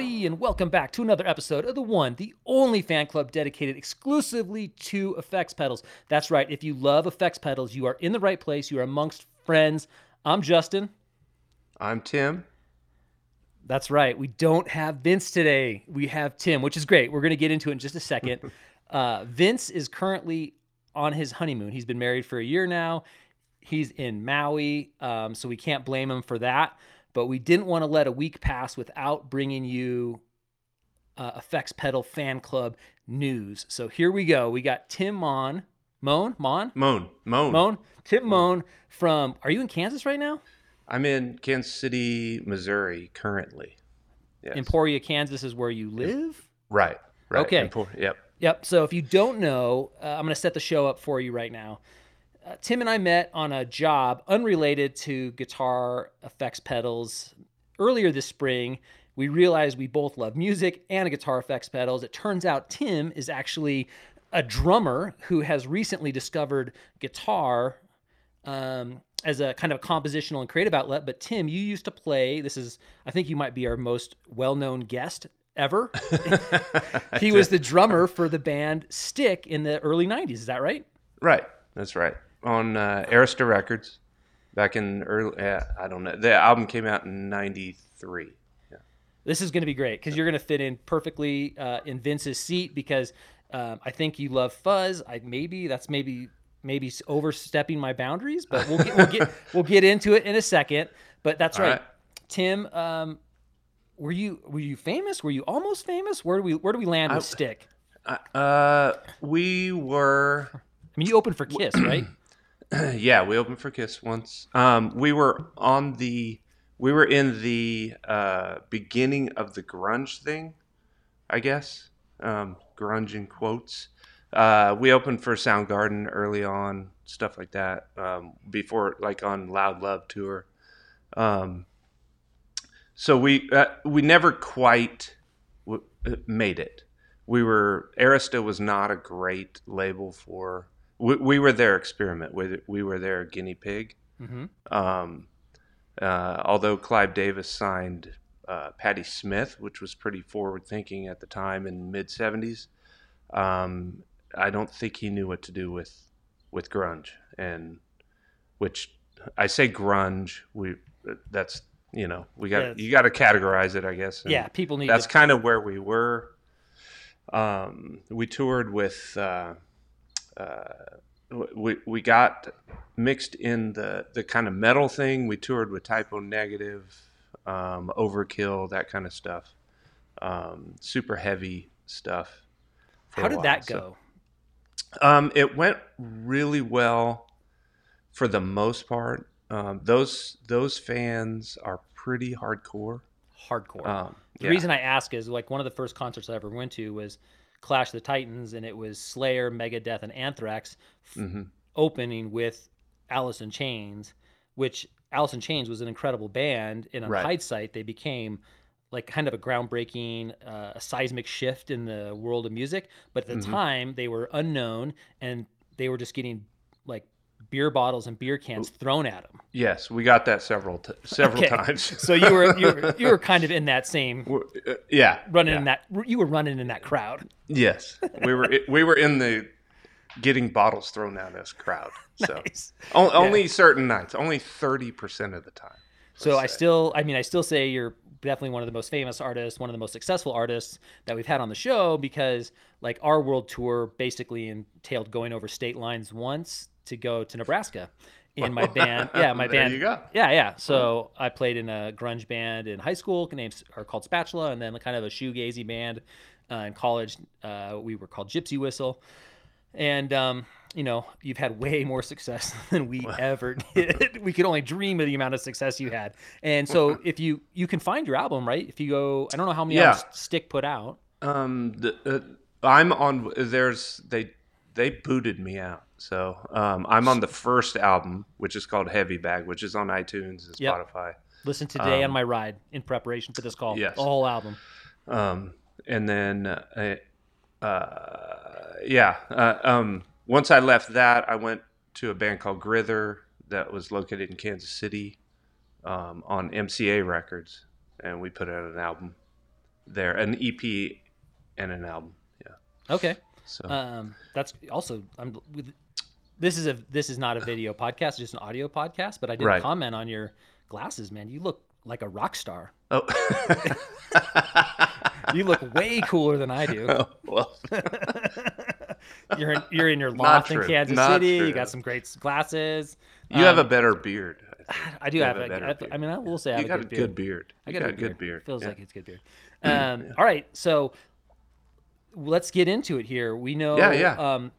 everybody, and welcome back to another episode of the one, the only fan club dedicated exclusively to effects pedals. That's right, if you love effects pedals, you are in the right place. You are amongst friends. I'm Justin. I'm Tim. That's right. We don't have Vince today. We have Tim, which is great. We're going to get into it in just a second. uh, Vince is currently on his honeymoon. He's been married for a year now. He's in Maui, um, so we can't blame him for that but we didn't want to let a week pass without bringing you uh, Effects Pedal Fan Club news. So here we go. We got Tim Mon, Moan, Mon, Moan, Moan, Moan, Tim Moan from. Are you in Kansas right now? I'm in Kansas City, Missouri currently. Yes. Emporia, Kansas is where you live. Right. Right. Okay. Empor- yep. Yep. So if you don't know, uh, I'm going to set the show up for you right now uh, Tim and I met on a job unrelated to guitar effects pedals earlier this spring. We realized we both love music and guitar effects pedals. It turns out Tim is actually a drummer who has recently discovered guitar um, as a kind of a compositional and creative outlet. But Tim, you used to play. This is, I think, you might be our most well-known guest ever. he was the drummer for the band Stick in the early '90s. Is that right? Right. That's right on uh, Arista Records back in early. Uh, I don't know. The album came out in '93. Yeah. This is going to be great because you're going to fit in perfectly uh, in Vince's seat because um, I think you love fuzz. I maybe that's maybe maybe overstepping my boundaries, but we'll get we'll get, we'll get into it in a second. But that's right. right. Tim. Um, were you were you famous? Were you almost famous? Where do we where do we land with I, Stick? Uh, we were. I mean, you opened for Kiss, right? yeah, we opened for Kiss once. Um, we were on the we were in the uh, beginning of the grunge thing, I guess. Um, grunge in quotes. Uh, we opened for Soundgarden early on, stuff like that. Um, before, like on Loud Love tour. Um, so we uh, we never quite w- uh, made it. We were Arista was not a great label for we, we were their experiment. We, we were their guinea pig. Mm-hmm. Um, uh, although Clive Davis signed uh, Patti Smith, which was pretty forward thinking at the time in mid 70s, um, I don't think he knew what to do with with grunge. And which I say grunge, we that's you know we got yeah, you got to categorize it, I guess. yeah, people need. That's to... kind of where we were. Um, we toured with. Uh, uh, we we got mixed in the the kind of metal thing. We toured with Type O Negative, um, Overkill, that kind of stuff. Um, super heavy stuff. How did that go? So, um, it went really well for the most part. Um, those those fans are pretty hardcore. Hardcore. Um, the yeah. reason I ask is like one of the first concerts I ever went to was Clash of the Titans, and it was Slayer, Megadeth, and Anthrax mm-hmm. opening with Alice in Chains, which Alice in Chains was an incredible band. And on right. hindsight, they became like kind of a groundbreaking, uh, a seismic shift in the world of music. But at the mm-hmm. time, they were unknown and they were just getting beer bottles and beer cans thrown at them. Yes, we got that several t- several okay. times. so you were, you were you were kind of in that same uh, yeah running yeah. in that you were running in that crowd. Yes, we were we were in the getting bottles thrown at us crowd. So nice. o- yeah. only certain nights, only thirty percent of the time. So say. I still, I mean, I still say you're definitely one of the most famous artists, one of the most successful artists that we've had on the show because like our world tour basically entailed going over state lines once to go to Nebraska in my band. Yeah, my there band. You go. Yeah, yeah. So I played in a grunge band in high school, named are called Spatula, and then kind of a shoegazy band uh, in college. Uh, we were called Gypsy Whistle, and um, you know, you've had way more success than we ever did. we could only dream of the amount of success you had. And so, if you you can find your album, right? If you go, I don't know how many yeah. albums Stick put out. Um, the, uh, I'm on. There's they they booted me out. So um, I'm on the first album, which is called Heavy Bag, which is on iTunes and Spotify. Listen today um, on my ride in preparation for this call. Yes. The whole album. Um, and then, uh, uh, yeah, uh, um, once I left that, I went to a band called Grither that was located in Kansas City um, on MCA Records, and we put out an album there, an EP and an album. Yeah. Okay. So Um, that's also I'm with. This is a this is not a video podcast, just an audio podcast. But I did Right. comment on your glasses, man. You look like a rock star. oh. You look way cooler than I do. Oh, well, you're in, you're in your loft in. Kansas Not City. You got some great glasses. you have a Um, better beard. I. I do have, have a a, better I, beard. I mean, I will say I have got a a good good beard. beard. I You got, a good beard. Feels yeah. like it's a good beard. Um, All right, so let's get into it here. We know Yeah, yeah. Um,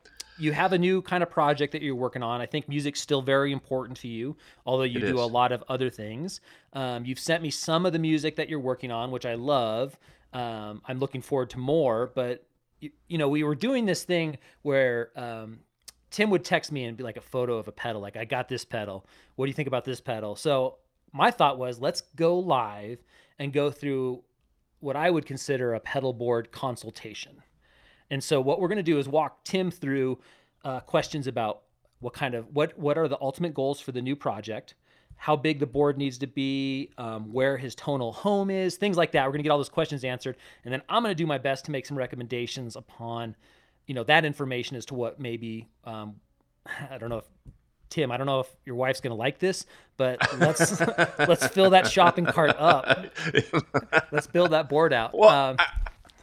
you have a new kind of project that you're working on. I think music's still very important to you, although you It do a lot of other things. Um, you've sent me some of the music that you're working on, which I love. Um, I'm looking forward to more, but you, you know, we were doing this thing where um, Tim would text me and be like a photo of a pedal, like I got this pedal. What do you think about this pedal? So my thought was, let's go live and go through what I would consider a pedal board consultation. And so what we're going to do is walk Tim through uh, questions about what kind of what what are the ultimate goals for the new project, how big the board needs to be, um, where his tonal home is, things like that. We're going to get all those questions answered, and then I'm going to do my best to make some recommendations upon, you know, that information as to what maybe um, I don't know if Tim, I don't know if your wife's going to like this, but let's let's fill that shopping cart up. Let's build that board out. well, Um, I,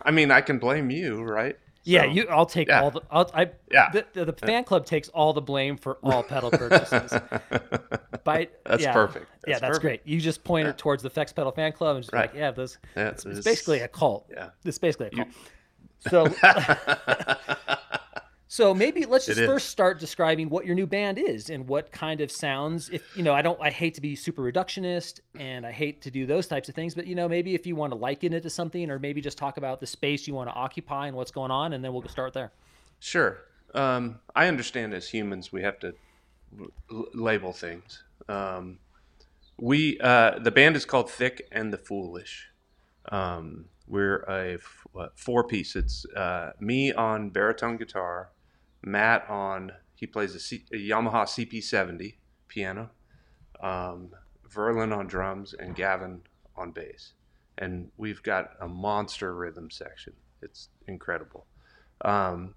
I mean, I can blame you, right? Yeah, So- you. I'll take yeah. all the. I'll, I Yeah. The, the, the fan club takes all the blame for all pedal purchases. By, That's yeah, perfect. yeah, That's that's perfect. great. You just pointed towards the Fex Pedal fan club and just Right. like, yeah, those. Yeah, It's, it's this- basically a cult. Yeah. It's basically a cult. So, so maybe let's just first start describing what your new band is and what kind of sounds. If you know, I don't. I hate to be super reductionist, and I hate to do those types of things. But you know, maybe if you want to liken it to something, or maybe just talk about the space you want to occupy and what's going on, and then we'll start there. Sure. Um, I understand as humans we have to l- label things. Um, we uh, the band is called Thick and the Foolish. Um, we're a f- four piece. It's uh, me on baritone guitar, Matt on he plays a, C- a Yamaha CP70 piano, um, Verlin on drums, and Gavin on bass. And we've got a monster rhythm section. It's incredible. Um,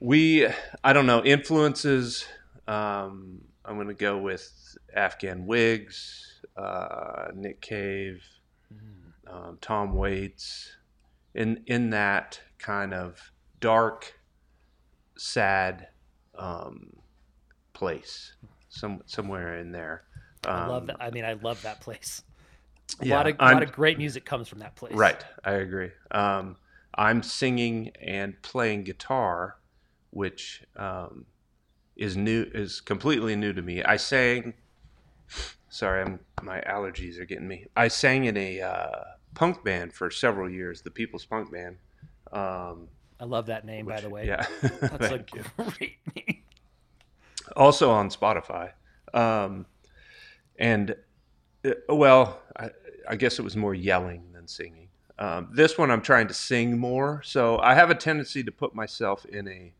we i don't know influences um, i'm going to go with afghan wigs uh, nick cave um, tom waits in in that kind of dark sad um, place some somewhere in there I love Um, that. I mean, I love that place. A yeah, lot of I'm- lot of great music comes from that place. Right, I agree. Um, I'm singing and playing guitar, which um, is new, is completely new to me. I sang. Sorry, I'm my allergies are getting me. I sang in a uh, punk band for several years, the People's Punk Band. Um, I love that name, by the way. yeah, That's a great name. also on Spotify. Um, and uh, well, I, I guess it was more yelling than singing. Um, this one I'm trying to sing more, so I have a tendency to put myself in a,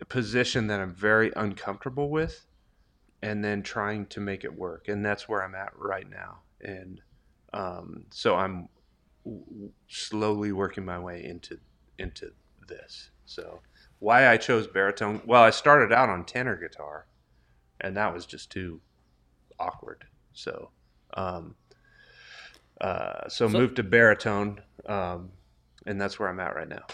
a position that I'm very uncomfortable with, and then trying to make it work, and that's where I'm at right now. And um, so I'm slowly working my way into into this. So why I chose baritone? Well, I started out on tenor guitar, and that was just too awkward. So, um, uh, so, So- moved to baritone, um, and that's where I'm at right now.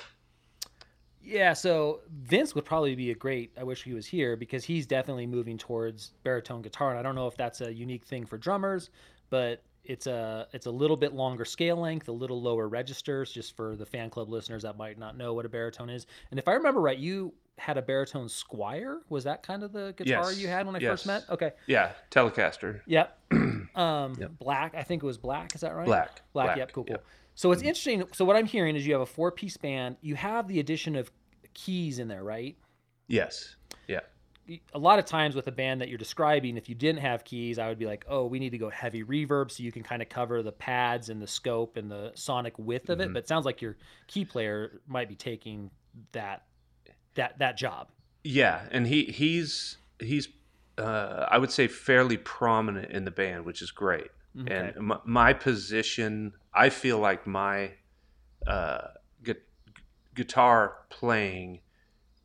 Yeah, so Vince would probably be a great. I wish he was here because he's definitely moving towards baritone guitar, and I don't know if that's a unique thing for drummers, but it's a it's a little bit longer scale length, a little lower registers, just for the fan club listeners that might not know what a baritone is. And if I remember right, you had a baritone Squier. Was that kind of the guitar Yes, you had when I first met? Okay. Yeah, Telecaster, Yep. um, Yep. black. I think it was black. Is that right? black, Black. Yep. Cool. Cool. So it's interesting. So what I'm hearing is you have a four piece band. You have the addition of keys in there, right? Yes, A lot of times with a band that you're describing, if you didn't have keys, I would be like, oh, we need to go heavy reverb so you can kind of cover the pads and the scope and the sonic width of it. Mhm. But it sounds like your key player might be taking that that that job. yeah. And he he's he's uh, I would say fairly prominent in the band, which is great. Okay. And my, my position, I feel like my uh, gu- guitar playing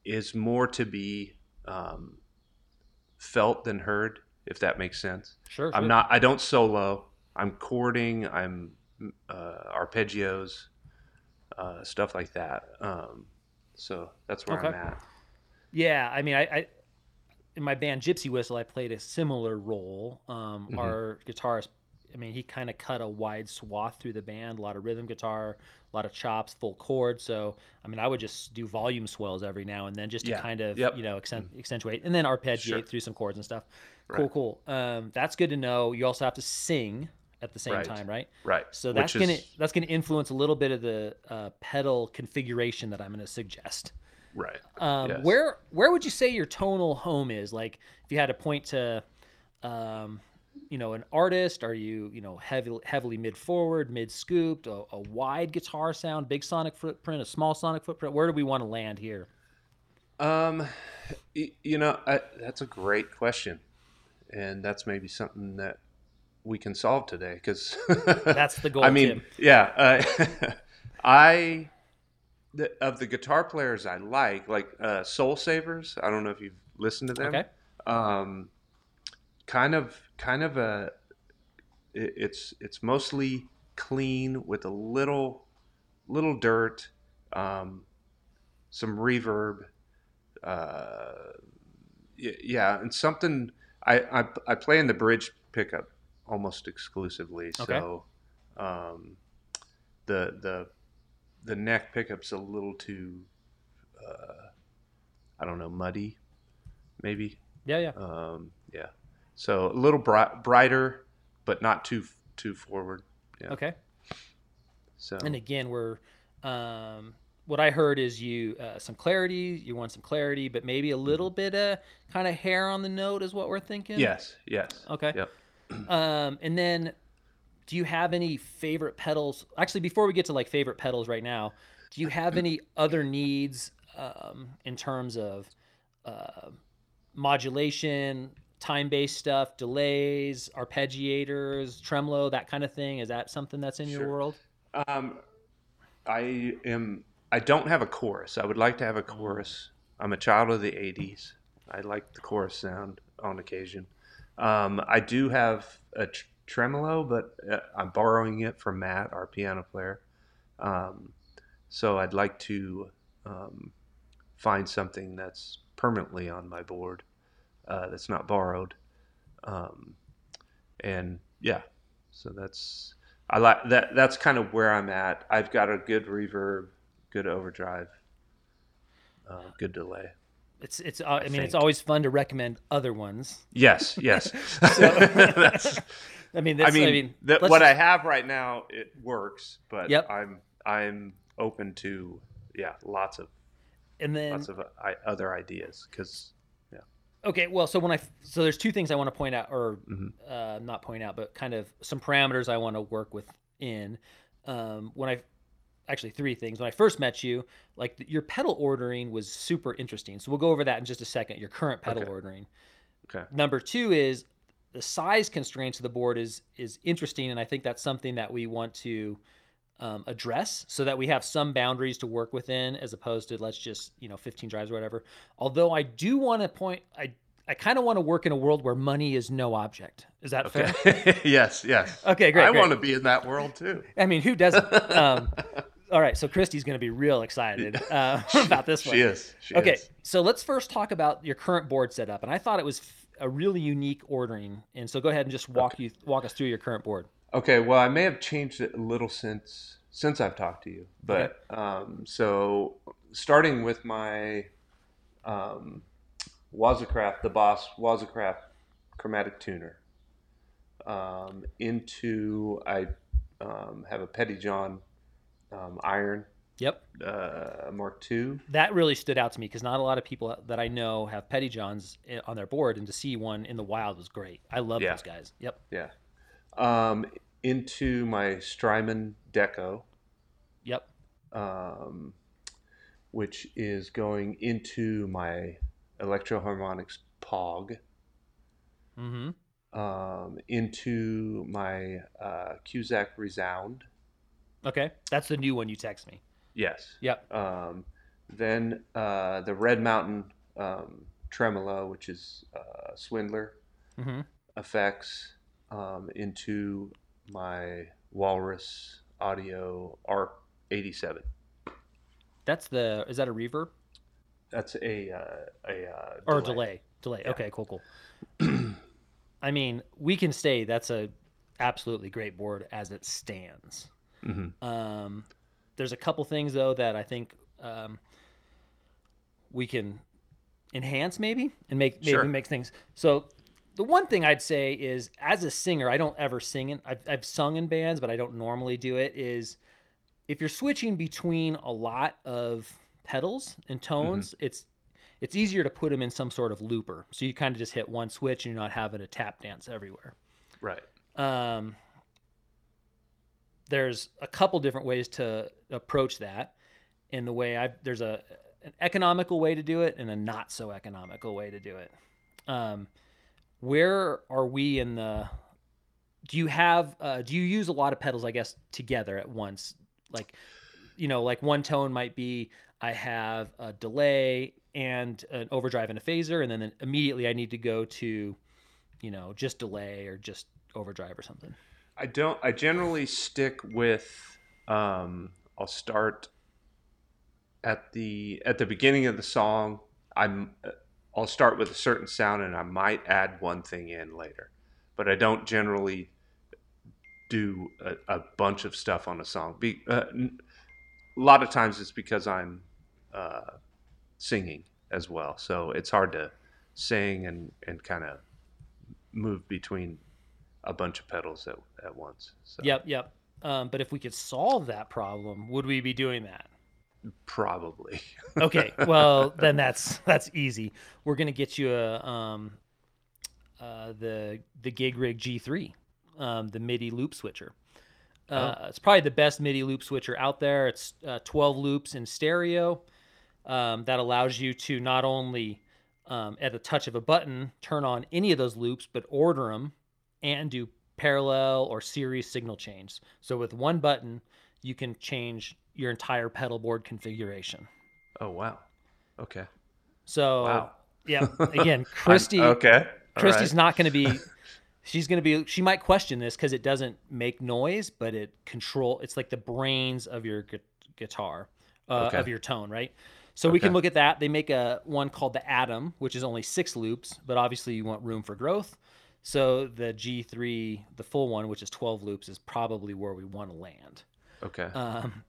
is more to be um, felt than heard, if that makes sense. Sure. I'm sure. not. I don't solo. I'm chording. I'm uh, arpeggios, uh, stuff like that. Um, so that's where I'm Okay. at. Yeah, I mean, I, I in my band Gypsy Whistle, I played a similar role. Um, Mhm. Our guitarist, I mean, he kind of cut a wide swath through the band. A lot of rhythm guitar, a lot of chops, full chord. So, I mean, I would just do volume swells every now and then, just to Yeah. kind of Yep. you know accent, accentuate, and then arpeggiate Sure. through some chords and stuff. Right. Cool, cool. Um, that's good to know. You also have to sing at the same Right. time, right? Right. So Which that's gonna is- that's gonna influence a little bit of the uh, pedal configuration that I'm gonna suggest. right. Um, Yes. Where where would you say your tonal home is? Like, if you had to point to, um, you know, an artist, are you you know heavy, heavily mid forward, mid scooped, a, a wide guitar sound, big sonic footprint, a small sonic footprint? Where do we want to land here? Um, you know, I, that's a great question, and that's maybe something that we can solve today because That's the goal, I mean, Tim. yeah, uh, I the, of the guitar players I like, like uh, Soul Savers. I don't know if you've listened to them. Okay. Um, kind of, kind of a. it- It's it's mostly clean with a little, little dirt, um, some reverb, uh, yeah, and something. I, I I play in the bridge pickup almost exclusively. Okay. So, um, the the the neck pickup's a little too, uh, I don't know, muddy, maybe. Yeah, yeah. Um, yeah. So a little bri- brighter, but not too too forward. Yeah. Okay. So And again, we're um, what I heard is you uh, some clarity. You want some clarity, but maybe a little bit of kind of hair on the note is what we're thinking. yes, yes. Okay. Yep. Um, and then, do you have any favorite pedals? Actually, before we get to like favorite pedals right now, do you have any other needs um, in terms of uh, modulation, time-based stuff, delays, arpeggiators, tremolo, that kind of thing? Is that something that's in your world? Um, I am. I don't have a chorus. I would like to have a chorus. I'm a child of the '80s. I like the chorus sound on occasion. Um, I do have a tr- tremolo, but uh, I'm borrowing it from Matt, our piano player. Um, so I'd like to um, find something that's permanently on my board, uh, that's not borrowed. Um, and yeah, so that's I like that. That's kind of where I'm at. I've got a good reverb, good overdrive, uh, good delay. It's it's. Uh, I, mean, it's always fun to recommend other ones. Yes, yes. That's- I mean, I mean, I mean, that what I have right now it works, but Yep. I'm I'm open to yeah, lots of and then lots of uh, other ideas because Okay, well, so when I so there's two things I want to point out, or Mhm. uh, not point out, but kind of some parameters I want to work within. Um, when I actually three things. When I first met you, like your pedal ordering was super interesting. So we'll go over that in just a second. Your current pedal Okay. ordering. okay, Number two is the size constraints of the board is is interesting, and I think that's something that we want to um, address so that we have some boundaries to work within, as opposed to let's just you know 15 drives or whatever. Although I do want to point, I I kind of want to work in a world where money is no object. Is that fair? yes, yes. Okay, great. I great. want to be in that world too. I mean, who doesn't? Um, all right, so Christy's going to be real excited uh, about this one. She is. She Okay, is. so let's first talk about your current board setup, and I thought it was a really unique ordering. And so go ahead and just walk you walk us through your current board. Okay, well, I may have changed it a little since since I've talked to you, but um, so starting with my um, Waza Craft, the Boss Waza Craft chromatic tuner, um, into I um, have a Pettyjohn um, iron Yep, uh, Mark II. that really stood out to me because not a lot of people that I know have Pettyjohns on their board, and to see one in the wild was great. I love Yeah. those guys. Yep, Yeah, um, into my Strymon Deco. yep, um, which is going into my Electro-Harmonix POG, mm-hmm. um, into my uh, Cusack Resound, Okay, that's the new one you text me. Yes. Yep. Um, then uh, the Red Mountain um, tremolo, which is uh, Swindler hmm effects, um, into my Walrus Audio ARC 87. That's the. Is that a reverb That's a uh, a uh, or a delay? Delay. Yeah. Okay, cool, cool. I mean, we can say that's a absolutely great board as it stands. Mhm. Um, there's a couple things though that I think um, we can enhance maybe and make maybe Sure. make things. So the one thing I'd say is as a singer, I don't ever sing in. I've, I've sung in bands, but I don't normally do it. Is if you're switching between a lot of pedals and tones, it's it's easier to put them in some sort of looper. So you kind of just hit one switch and you're not having a tap dance everywhere. Right. Um, there's a couple different ways to approach that. In the way I there's a an economical way to do it and a not so economical way to do it. Um, where are we in the? Do you have? Uh, do you use a lot of pedals? I guess together at once, like you know, like one tone might be I have a delay and an overdrive and a phaser, and then immediately I need to go to, you know, just delay or just overdrive or something. I don't. I generally stick with. Um, I'll start at the at the beginning of the song. I'm. I'll start with a certain sound, and I might add one thing in later, but I don't generally do a, a bunch of stuff on a song. Be, uh, a lot of times it's because I'm uh, singing as well, so it's hard to sing and and kind of move between a bunch of pedals at, at once. So Yep, yep. Um, but if we could solve that problem, would we be doing that? Probably. Okay, well then that's that's easy. We're gonna get you a um, uh, the the Gig Rig G3, um, the MIDI loop switcher. Uh, It's probably the best MIDI loop switcher out there. It's uh, 12 loops in stereo. Um, that allows you to not only um, at the touch of a button turn on any of those loops, but order them and do parallel or series signal change. So with one button, you can change your entire pedal board configuration. oh wow. Okay. So Wow. yeah, again, Christy, okay. All Christy's right. not going to be. She's going to be. She might question this because it doesn't make noise, but it control. It's like the brains of your gu- guitar, uh, Okay. of your tone, right? So we can look at that. They make a one called the Atom, which is only six loops, but obviously you want room for growth. So the G3, the full one, which is 12 loops, is probably where we want to land. Okay. Um,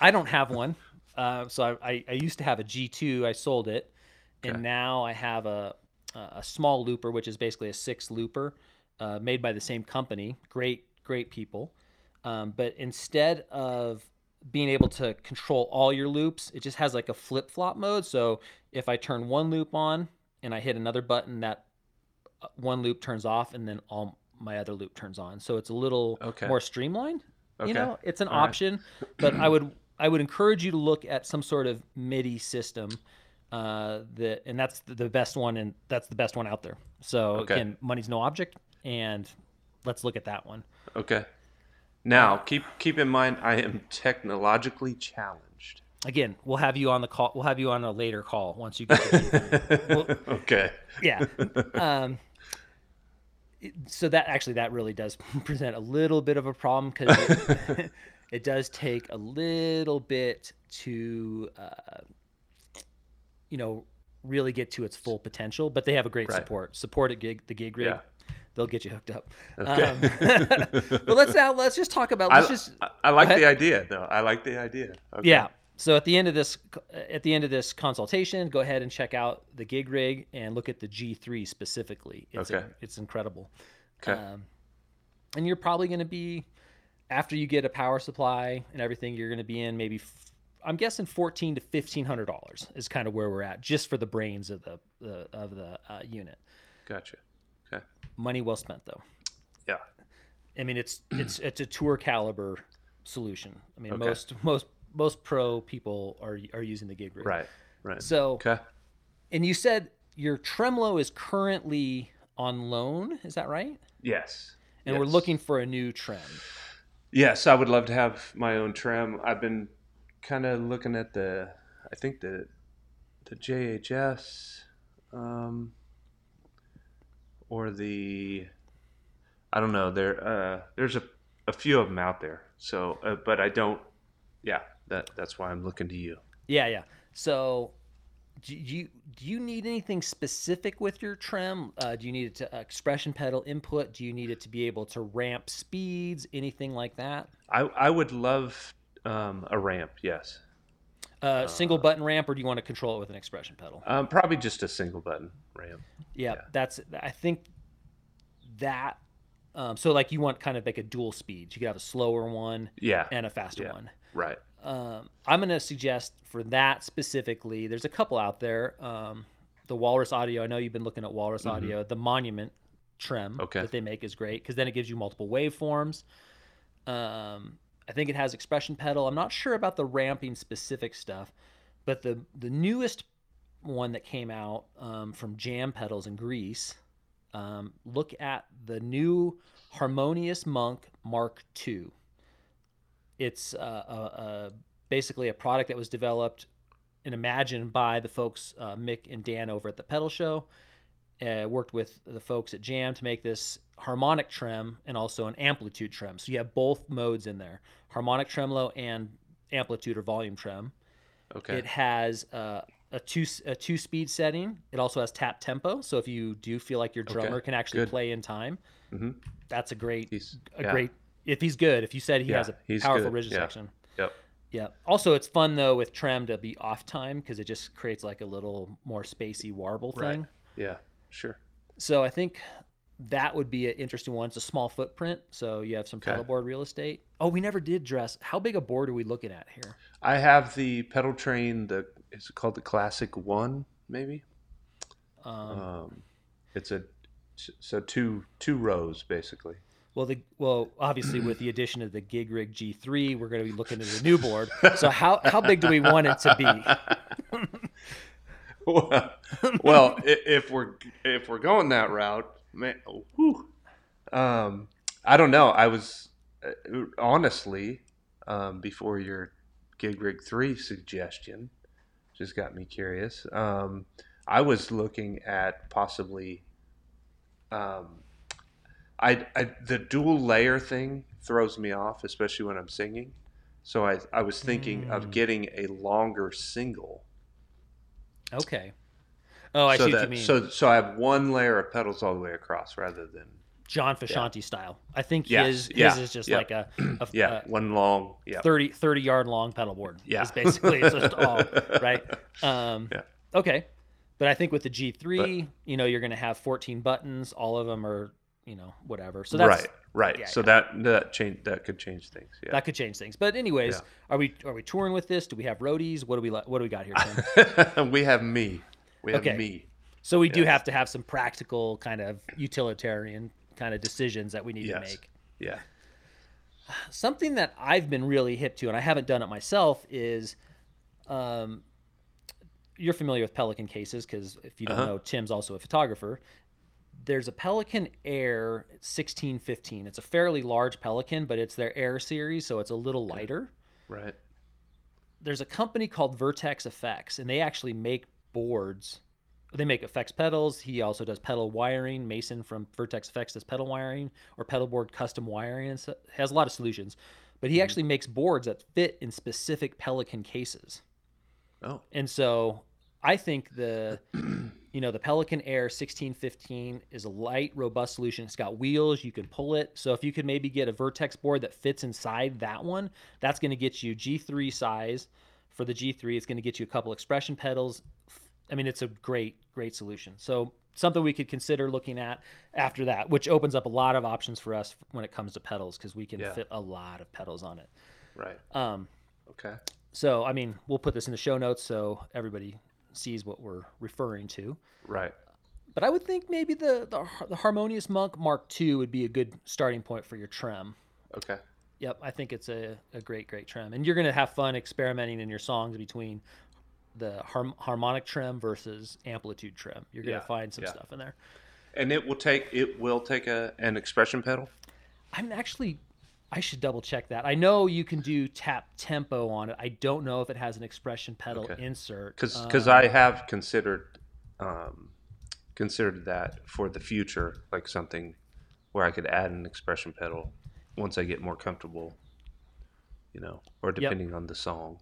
I don't have one. Uh, so I, I, I used to have a G2. I sold it, Okay. and now I have a a small looper, which is basically a six looper, uh, made by the same company. Great, great people. Um, but instead of being able to control all your loops, it just has like a flip flop mode. So if I turn one loop on and I hit another button, that uh, one loop turns off, and then all my other loop turns on. So it's a little Okay. more streamlined okay. you know it's an All right. option but i would i would encourage you to look at some sort of midi system uh that and that's the- best one and that's the best one out there so Okay. again money's no object and let's look at that one Okay. Now keep keep in mind I am technologically challenged. again we'll have you on the call we'll have you on a later call once you get the okay. yeah um so that actually that really does present a little bit of a problem because it, it does take a little bit to uh, you know really get to its full potential but they have a great Right. support support at gig the gig rig Yeah. they'll get you hooked up Okay. um, but let's now let's just talk about I, let's just I, I like the idea though. I like the idea. Okay. yeah. So at the end of this at the end of this consultation, go ahead and check out the gig rig and look at the G3 specifically. It's Okay. it's incredible. Okay. Um, and you're probably going to be after you get a power supply and everything, you're going to be in maybe f- I'm guessing fourteen to fifteen hundred dollars is kind of where we're at just for the brains of the, the of the uh, unit. Gotcha. Okay. Money well spent though. Yeah. I mean, it's it's it's a tour caliber solution. I mean, Okay. most most most pro people are are using the gig rig. Right. Right. So, Okay. and you said your tremolo is currently on loan. Is that right? Yes. And we're looking for a new trem. Yes, I would love to have my own trem. I've been kind of looking at the, I think the, the JHS, um, or the, I don't know. There, uh, there's a, a few of them out there. So, uh, but I don't. Yeah, that that's why I'm looking to you. Yeah, yeah. So, do you do you need anything specific with your trem? Uh, do you need it to uh, expression pedal input? Do you need it to be able to ramp speeds? Anything like that? I I would love um, a ramp. Yes. Uh, single button ramp, or do you want to control it with an expression pedal? Um, probably just a single button ramp. Yeah, that's. I think that. Um, so like you want kind of like a dual speed. You could have a slower one Yeah. and a faster Yeah. one. Right. Um, I'm going to suggest for that specifically. There's a couple out there. Um, the Walrus Audio. I know you've been looking at Walrus Audio. The Monument trem Mm-hmm. Okay. that they make is great because then it gives you multiple waveforms. Um, I think it has expression pedal. I'm not sure about the ramping specific stuff, but the the newest one that came out um, from Jam Pedals in Greece. Um, look at the new Harmonious Monk Mark II. It's uh, a, a, basically a product that was developed and imagined by the folks uh, Mick and Dan over at the Pedal Show. Uh, worked with the folks at Jam to make this harmonic trem and also an amplitude trem. So you have both modes in there: harmonic tremolo and amplitude or volume trem. Okay. It has uh, a two a two speed setting. It also has tap tempo. So if you do feel like your drummer can actually good. play in time, Mhm. that's a great a yeah. great. If he's good, if you said he Yeah, has a powerful good, rigid yeah. section. Yep. Yeah. Also, it's fun though with trem to be off time because it just creates like a little more spacey warble Right. thing. Yeah. Sure. So I think that would be an interesting one. It's a small footprint, so you have some Okay. pedal board real estate. Oh, we never did dress. How big a board are we looking at here? I have the pedal train. The is it called the Classic One? Maybe. Um, Um, it's a so two two rows basically. Well, the well, obviously with the addition of the Gig Rig G3, we're going to be looking at a new board. So how how big do we want it to be? well, well, if we're if we're going that route, man, whew, um, I don't know. I was uh, honestly um, before your Gig Rig Three suggestion, just got me curious. Um, I was looking at possibly, um, I, I the dual layer thing throws me off, especially when I'm singing. So I I was thinking of Mm. getting a longer single. Okay. Oh, I so see what you mean. So so I have one layer of pedals all the way across rather than John Frusciante style. I think Yes, his yeah, his is just yeah. like a, a yeah a one long yeah 30, 30 yard long pedal board. Yeah. Is basically it's just all right. Um, Yeah. Okay. But I think with the G3, you know, you're going to have 14 buttons. All of them are, you know, whatever. So that's right right yeah, so yeah. that that change that could change things yeah that could change things. But anyways, Yeah. are we are we touring with this? Do we have roadies? What do we what do we got here, we have me we have Okay. me so we do have to have some practical kind of utilitarian kind of decisions that we need to make. yeah something that I've been really hip to, and I haven't done it myself, is um, you're familiar with Pelican cases because if you don't Uh-huh. know, Tim's also a photographer. There's a Pelican Air 1615. It's a fairly large Pelican, but it's their Air series, so it's a little lighter. right There's a company called Vertex Effects, and they actually make boards. They make effects pedals. He also does pedal wiring. Mason from Vertex Effects does pedal wiring or pedal board custom wiring. And so, has a lot of solutions, but he mm-hmm. actually makes boards that fit in specific Pelican cases. oh And so I think the you know the Pelican Air 1615 is a light, robust solution. It's got wheels, you can pull it. So if you could maybe get a Vertex board that fits inside that one, that's going to get you G3 size for the G3. It's going to get you a couple expression pedals. I mean, it's a great, great solution. So something we could consider looking at after that, which opens up a lot of options for us when it comes to pedals because we can Yeah. fit a lot of pedals on it. right Um, okay so, I mean, we'll put this in the show notes so everybody sees what we're referring to. right But I would think maybe the the, the Harmonious Monk Mark II would be a good starting point for your trem. okay Yep, I think it's a, a great, great trem. And you're going to have fun experimenting in your songs between the harm, harmonic trem versus amplitude trem. You're going to Yeah, find some yeah. stuff in there. and it will take it will take a an expression pedal I'm actually I should double check that. I know you can do tap tempo on it. I don't know if it has an expression pedal Okay. insert. Because Um, I have considered um, considered that for the future, like something where I could add an expression pedal once I get more comfortable, you know, or depending on the song.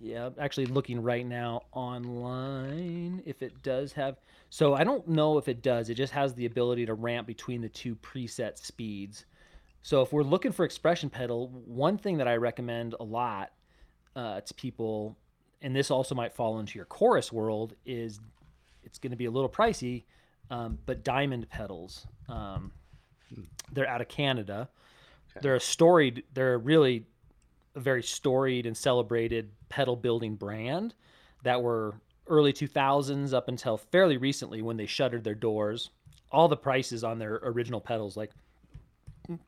Yeah, actually looking right now online if it does have. So I don't know if it does. It just has the ability to ramp between the two preset speeds. So if we're looking for expression pedal, one thing that I recommend a lot uh, to people, and this also might fall into your chorus world, is it's going to be a little pricey, um, but diamond pedals. Um, they're out of Canada. They're a storied. They're really a very storied and celebrated pedal building brand that were early 2000s up until fairly recently when they shuttered their doors. All the prices on their original pedals like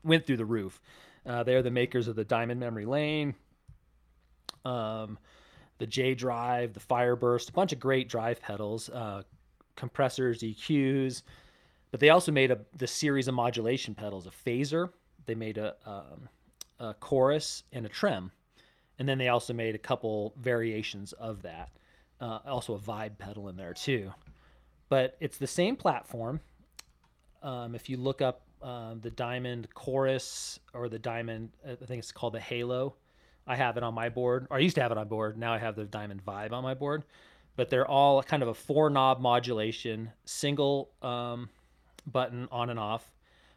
went through the roof. Uh, they're the makers of the Diamond Memory Lane, um, the J Drive, the Fireburst, a bunch of great drive pedals, uh, compressors, EQs. But they also made a the series of modulation pedals, a phaser. They made a, um, a chorus and a trem, and then they also made a couple variations of that. Uh, also a vibe pedal in there too. But it's the same platform. Um, if you look up um, the Diamond Chorus or the Diamond, I think it's called the Halo. I have it on my board, or I used to have it on board. Now I have the Diamond Vibe on my board. But they're all kind of a four knob modulation, single um, button on and off.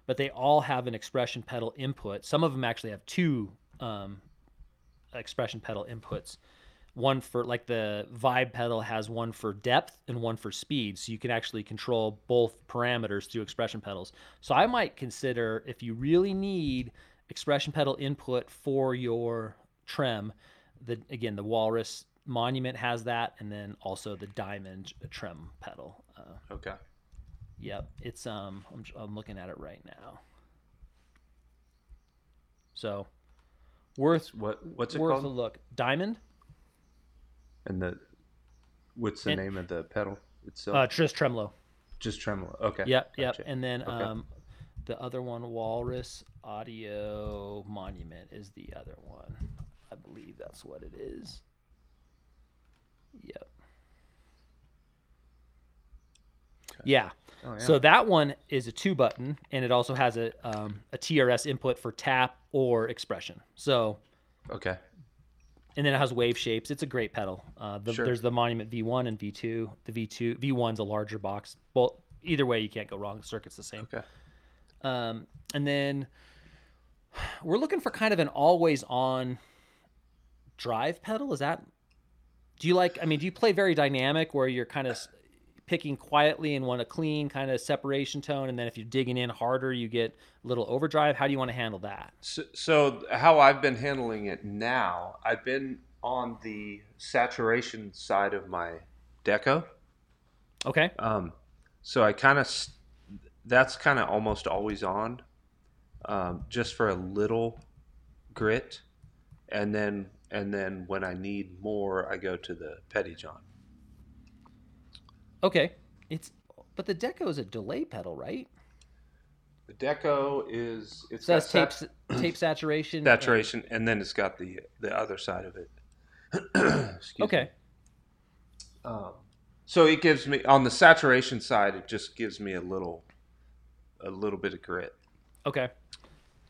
But they all have an expression pedal input. Some of them actually have two um, expression pedal inputs. One for like the vibe pedal has one for depth and one for speed, so you can actually control both parameters through expression pedals. So I might consider if you really need expression pedal input for your trem, the again the Walrus Monument has that, and then also the Diamond trem pedal. Uh, Okay. Yep, it's um I'm, I'm looking at it right now. So worth What what's it worth called? a look. Diamond, And the what's the And- name of the pedal itself? uh, just tremolo. Just tremolo. Okay. Yep, yep. And then Okay. um, the other one, Walrus Audio Monument, is the other one. I believe that's what it is. Yep. Yeah. Oh, yeah. So that one is a two button, and it also has a um, a TRS input for tap or expression. So, okay. And then it has wave shapes. It's a great pedal. Uh, the, Sure. There's the Monument V1 and V2. The V2 V1's a larger box. Well, either way, you can't go wrong. The circuit's the same. Okay. Um, and then we're looking for kind of an always on drive pedal. Is that, do you like, I mean, do you play very dynamic where you're kind of picking quietly and want a clean kind of separation tone? And then if you're digging in harder, you get a little overdrive. How do you want to handle that? So, so how I've been handling it now, I've been on the saturation side of my deco. Okay. Um, so I kind of that's kind of almost always on, um, just for a little grit, and then and then when I need more, I go to the Pettyjohn. Okay. It's, but the Deco is a delay pedal, right? The deco is it's So got that's tape, sat- tape saturation. saturation, and then it's got the the other side of it. Excuse me. Okay. Um, so it gives me on the saturation side, it just gives me a little, a little bit of grit. Okay.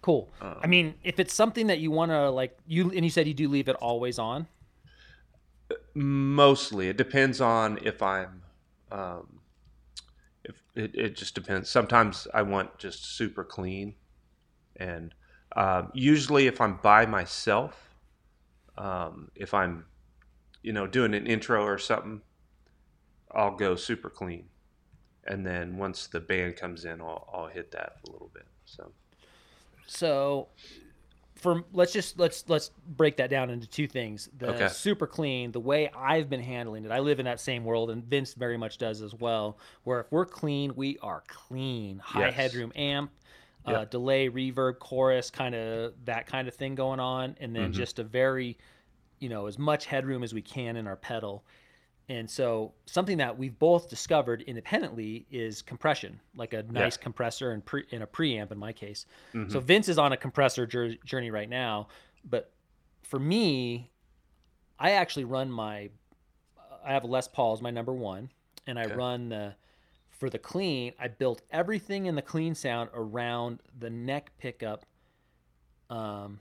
Cool. Uh, I mean, if it's something that you want to like you and you said you do leave it always on. Mostly, it depends on if I'm, um, if it, it just depends. Sometimes I want just super clean, and um, usually if I'm by myself, um, if I'm, you know, doing an intro or something, I'll go super clean, and then once the band comes in, I'll, I'll hit that a little bit. So. So for let's just let's let's break that down into two things. The Okay. super clean, the way I've been handling it. I live in that same world and Vince very much does as well, where if we're clean, we are clean. High Yes. headroom amp, uh, delay, reverb, chorus, kind of that kind of thing going on and Mm-hmm. then just a very you know, as much headroom as we can in our pedal. And so something that we've both discovered independently is compression, like a nice Yeah. compressor and pre, in a preamp in my case. Mhm. So Vince is on a compressor jour- journey right now, but for me, I actually run my I have a Les Paul as my number one, and I Okay. run the for the clean. I built everything in the clean sound around the neck pickup um,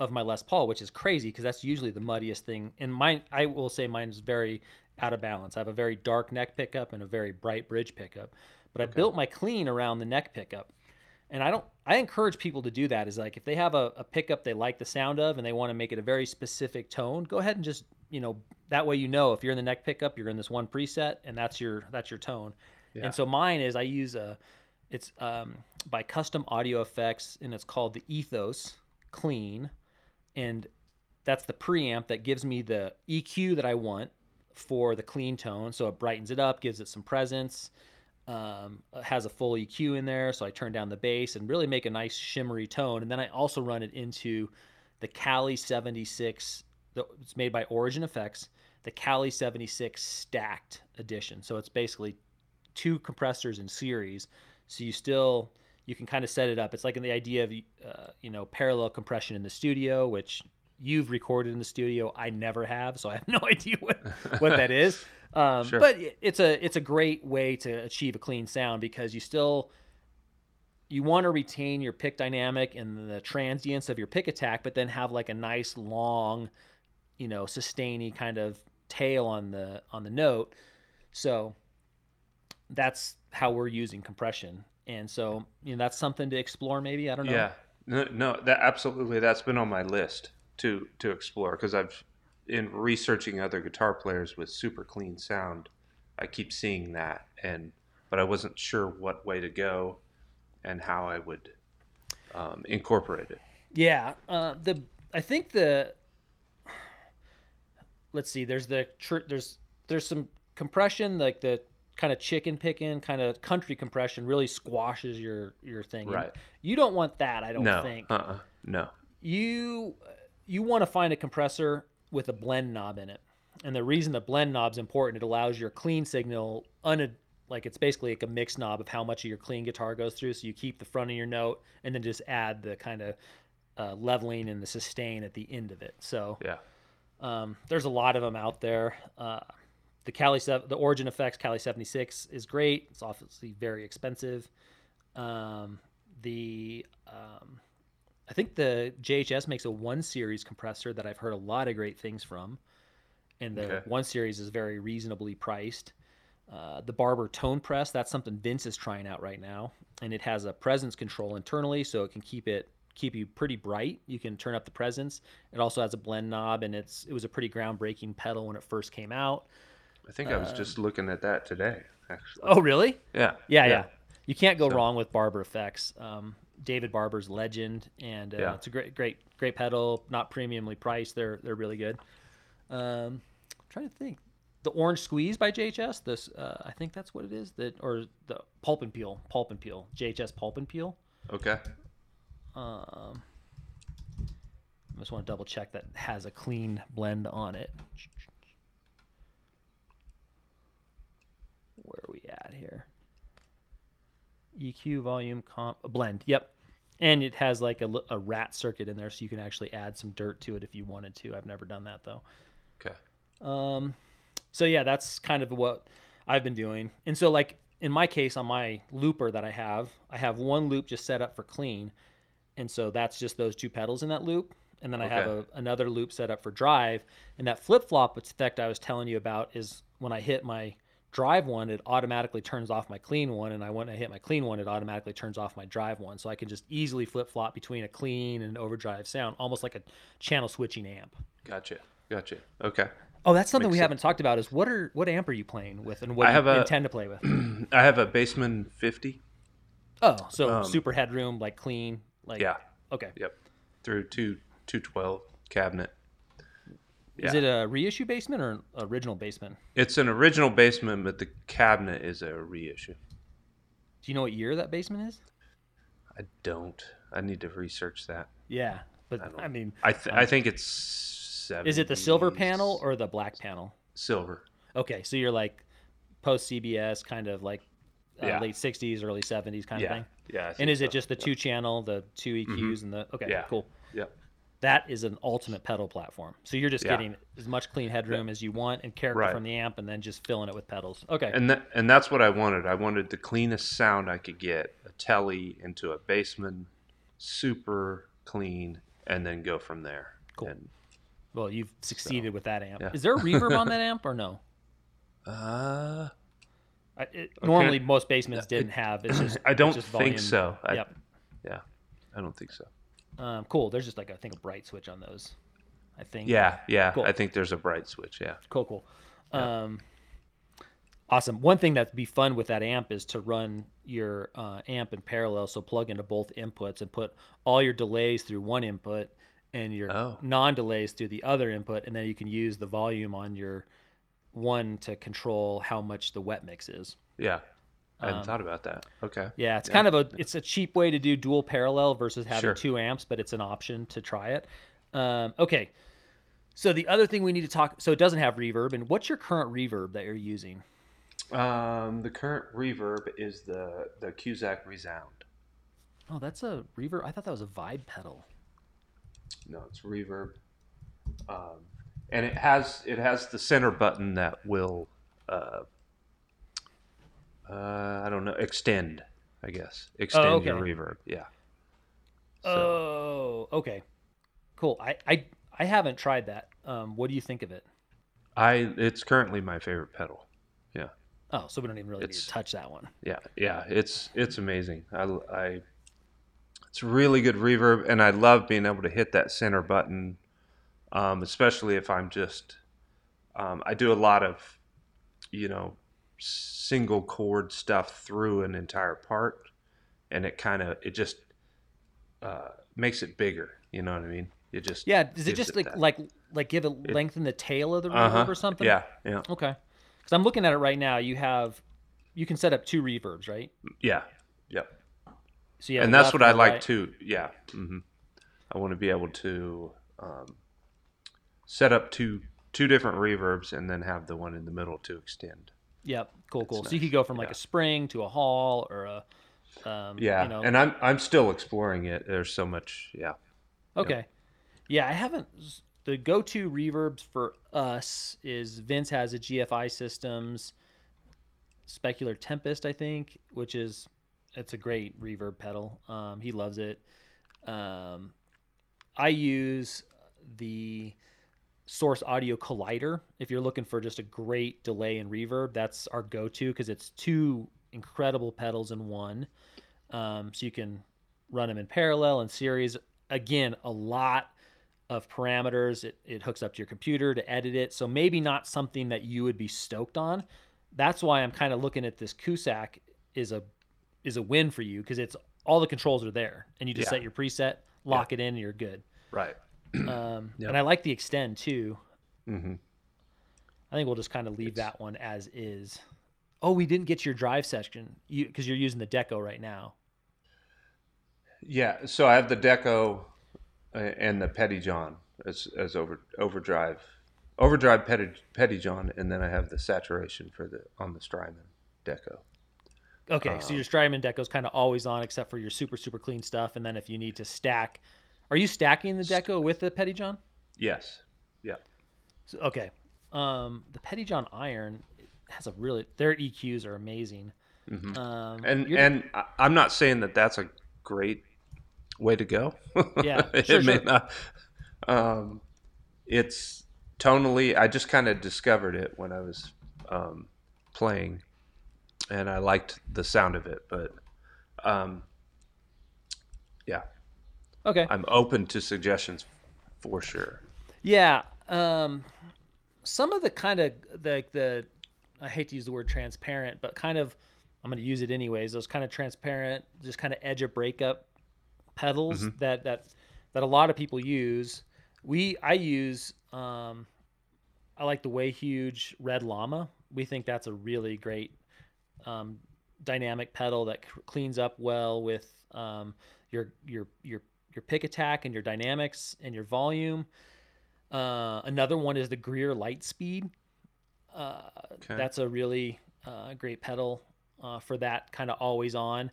of my Les Paul, which is crazy because that's usually the muddiest thing. And mine, I will say, mine is very out of balance. I have a very dark neck pickup and a very bright bridge pickup, but I built my clean around the neck pickup. And I don't. I encourage people to do that. Is like if they have a, a pickup they like the sound of and they want to make it a very specific tone, go ahead and just you know that way you know if you're in the neck pickup, you're in this one preset and that's your that's your tone. Yeah. And so mine is I use a it's um, by Custom Audio Effects and it's called the Ethos Clean, and that's the preamp that gives me the EQ that I want for the clean tone. So it brightens it up, gives it some presence, um, has a full EQ in there. So I turn down the bass and really make a nice shimmery tone. And then I also run it into the Cali 76. the- It's made by Origin Effects, the Cali 76 stacked edition. So it's basically two compressors in series. So you still you can kind of set it up. It's like in the idea of uh, you know parallel compression in the studio, which you've recorded in the studio. I never have, so I have no idea what what that is. Um, Sure. But it's a it's a great way to achieve a clean sound because you still you want to retain your pick dynamic and the transients of your pick attack, but then have like a nice long, you know, sustainy kind of tail on the on the note. So that's how we're using compression. And so, you know, that's something to explore maybe. I don't know. Yeah, no, no, that absolutely that's been on my list to to explore because I've in researching other guitar players with super clean sound, I keep seeing that and but I wasn't sure what way to go and how I would um, incorporate it. Yeah, uh, the I think the let's see. There's the tr- there's there's some compression like the kind of chicken picking kind of country compression really squashes your your thing. And Right. You don't want that. I don't no, think. uh-uh, no. you you want to find a compressor with a blend knob in it. And the reason the blend knob's important, it allows your clean signal un like it's basically like a mix knob of how much of your clean guitar goes through. So you keep the front of your note and then just add the kind of uh, leveling and the sustain at the end of it. So Yeah, um, there's a lot of them out there. Uh, the Cali the Origin Effects Cali 76 is great. It's obviously very expensive. Um, the um, I think the JHS makes a one series compressor that I've heard a lot of great things from, and the Okay. one series is very reasonably priced. Uh, the Barber Tone Press, that's something Vince is trying out right now, and it has a presence control internally, so it can keep it keep you pretty bright. You can turn up the presence. It also has a blend knob, and it's it was a pretty groundbreaking pedal when it first came out. I think I was just looking at that today. Actually, Oh, really? yeah, Yeah, yeah. You can't go So- wrong with Barber effects. Um, David Barber's legend, and uh, Yeah. it's a great, great, great pedal. Not premiumly priced. They're they're really good. Um, trying to think. The Orange Squeeze by JHS. This uh, I think that's what it is. That or the Pulp and Peel. Pulp and Peel. JHS Pulp and Peel. Okay, Um, I just want to double check that has a clean blend on it. Where are we at here? EQ volume comp blend. Yep. And it has like a rat circuit in there, so you can actually add some dirt to it if you wanted to. I've never done that though. okay, Um, so yeah, that's kind of what I've been doing. And so like in my case on my looper that I have, I have one loop just set up for clean. And so that's just those two pedals in that loop. And then I have a, another loop set up for drive. And that flip flop effect I was telling you about is when I hit my drive one, it automatically turns off my clean one. And I when I hit my clean one, it automatically turns off my drive one. So I can just easily flip flop between a clean and overdrive sound, almost like a channel switching amp. gotcha, gotcha. Okay, Oh, that's something Makes we sense. haven't talked about. Is what are what amp are you playing with, and what I do have you a- intend to play with? I have a Bassman fifty. Oh, so um, super headroom, like clean, like Yeah, Okay. yep, through two two twelve cabinet. Is it a reissue Bassman or an original Bassman? It's an original Bassman, but the cabinet is a reissue. Do you know what year that Bassman is? I don't. I need to research that. Yeah, but I I, mean, I th- I think it's seven. is it the silver panel or the black panel? silver. Okay, so you're like post CBS, kind of like uh, Yeah. late '60s, early '70s kind of thing. yeah. And is it just the two channel, the two EQs, and the okay, Yeah. cool. Yeah. That is an ultimate pedal platform. So you're just Yeah. getting as much clean headroom as you want and character Right. from the amp, and then just filling it with pedals. Okay. And that, and that's what I wanted. I wanted the cleanest sound I could get, a telly into a Bassman, super clean, and then go from there. Cool. And, well, you've succeeded with that amp. yeah. Is there a reverb on that amp or no? uh, I, it, Normally, most Bassmans didn't have. It's just. I don't just think so. I, Yep. Yeah, I don't think so. Um, cool. There's just like I think a bright switch on those. I think. Yeah, yeah. Cool. I think there's a bright switch. Yeah. Cool, cool. Um, awesome. One thing that'd be fun with that amp is to run your uh, amp in parallel. So plug into both inputs and put all your delays through one input and your Oh. non-delays through the other input, and then you can use the volume on your one to control how much the wet mix is. Yeah. I hadn't Um, thought about that. Okay. Yeah, it's kind of a it's a cheap way to do dual parallel versus having Sure. two amps, but it's an option to try it. Um, okay, so the other thing we need to talk so it doesn't have reverb, and what's your current reverb that you're using? Um, the current reverb is the the Cusack Resound. Oh, that's a reverb. I thought that was a vibe pedal. No, it's reverb. Um, and it has it has the center button that will uh, uh, I don't know extend. I guess extend your okay. reverb. Yeah. Oh, okay, cool. I I I haven't tried that. Um, what do you think of it? I it's currently my favorite pedal. Yeah. Oh, so we don't even really need to touch that one. Yeah, yeah, it's it's amazing. I, I it's really good reverb, and I love being able to hit that center button, um, especially if I'm just. Um, I do a lot of, you know, single chord stuff through an entire part, and it kind of it just uh, makes it bigger. You know what I mean? It just Yeah, does it just like that- like like give it lengthen the tail of the reverb uh-huh. or something? Yeah, yeah, Okay. Because I'm looking at it right now. You have you can set up two reverbs, right? yeah, yep. So yeah, and that's what I like right. too. Yeah, hmm I want to be able to um, set up two two different reverbs and then have the one in the middle to extend. Yep, cool, cool. So That's you could go from like Yeah. a spring to a hall or a um, Yeah, you know, and I'm I'm still exploring it. There's so much. Yeah, Okay. Yeah, I haven't. The go-to reverbs for us is Vince has a GFI Systems Specular Tempest, I think, which is it's a great reverb pedal. Um, he loves it. Um, I use the Source Audio Collider. If you're looking for just a great delay and reverb, that's our go-to because it's two incredible pedals in one. Um, so you can run them in parallel and series. Again, a lot of parameters. It, it hooks up to your computer to edit it. So maybe not something that you would be stoked on. That's why I'm kind of looking at this Cusack is a is a win for you because it's all the controls are there and you just Yeah. set your preset, lock it in, and you're good. right. Um, Yep. And I like the extend too. hmm I think we'll just kind of leave It's- that one as is. Oh, we didn't get your drive section because you're using the Deco right now. Yeah, so I have the Deco uh, and the Pettyjohn as as over overdrive, overdrive Petty Pettyjohn, and then I have the saturation for the on the Strymon Deco. Okay, so your Strymon deco is kind of always on except for your super super clean stuff, and then if you need to stack, are you stacking the Deco with the Pettyjohn? Yes. Yeah. So, okay, um, the Pettyjohn Iron has a really their EQs are amazing. Um, Mm-hmm. And and I- I'm not saying that that's a great way to go. Yeah, it sure, may sure. not. Um, it's tonally. I just kind of discovered it when I was um, playing, and I liked the sound of it. But um, yeah, okay, I'm open to suggestions for sure. Yeah. Um, some of the kind of the the I hate to use the word transparent, but kind of I'm going to use it anyways. Those kind of transparent, just kind of edge of breakup pedals that that that a lot of people use. We I use um, I like the Way Huge Red Llama. We think that's a really great um, dynamic pedal that cleans up well with um, your your your your pick attack and your dynamics and your volume. Uh, another one is the Greer Lightspeed. Uh, Okay. That's a really uh, great pedal uh, for that kind of always on.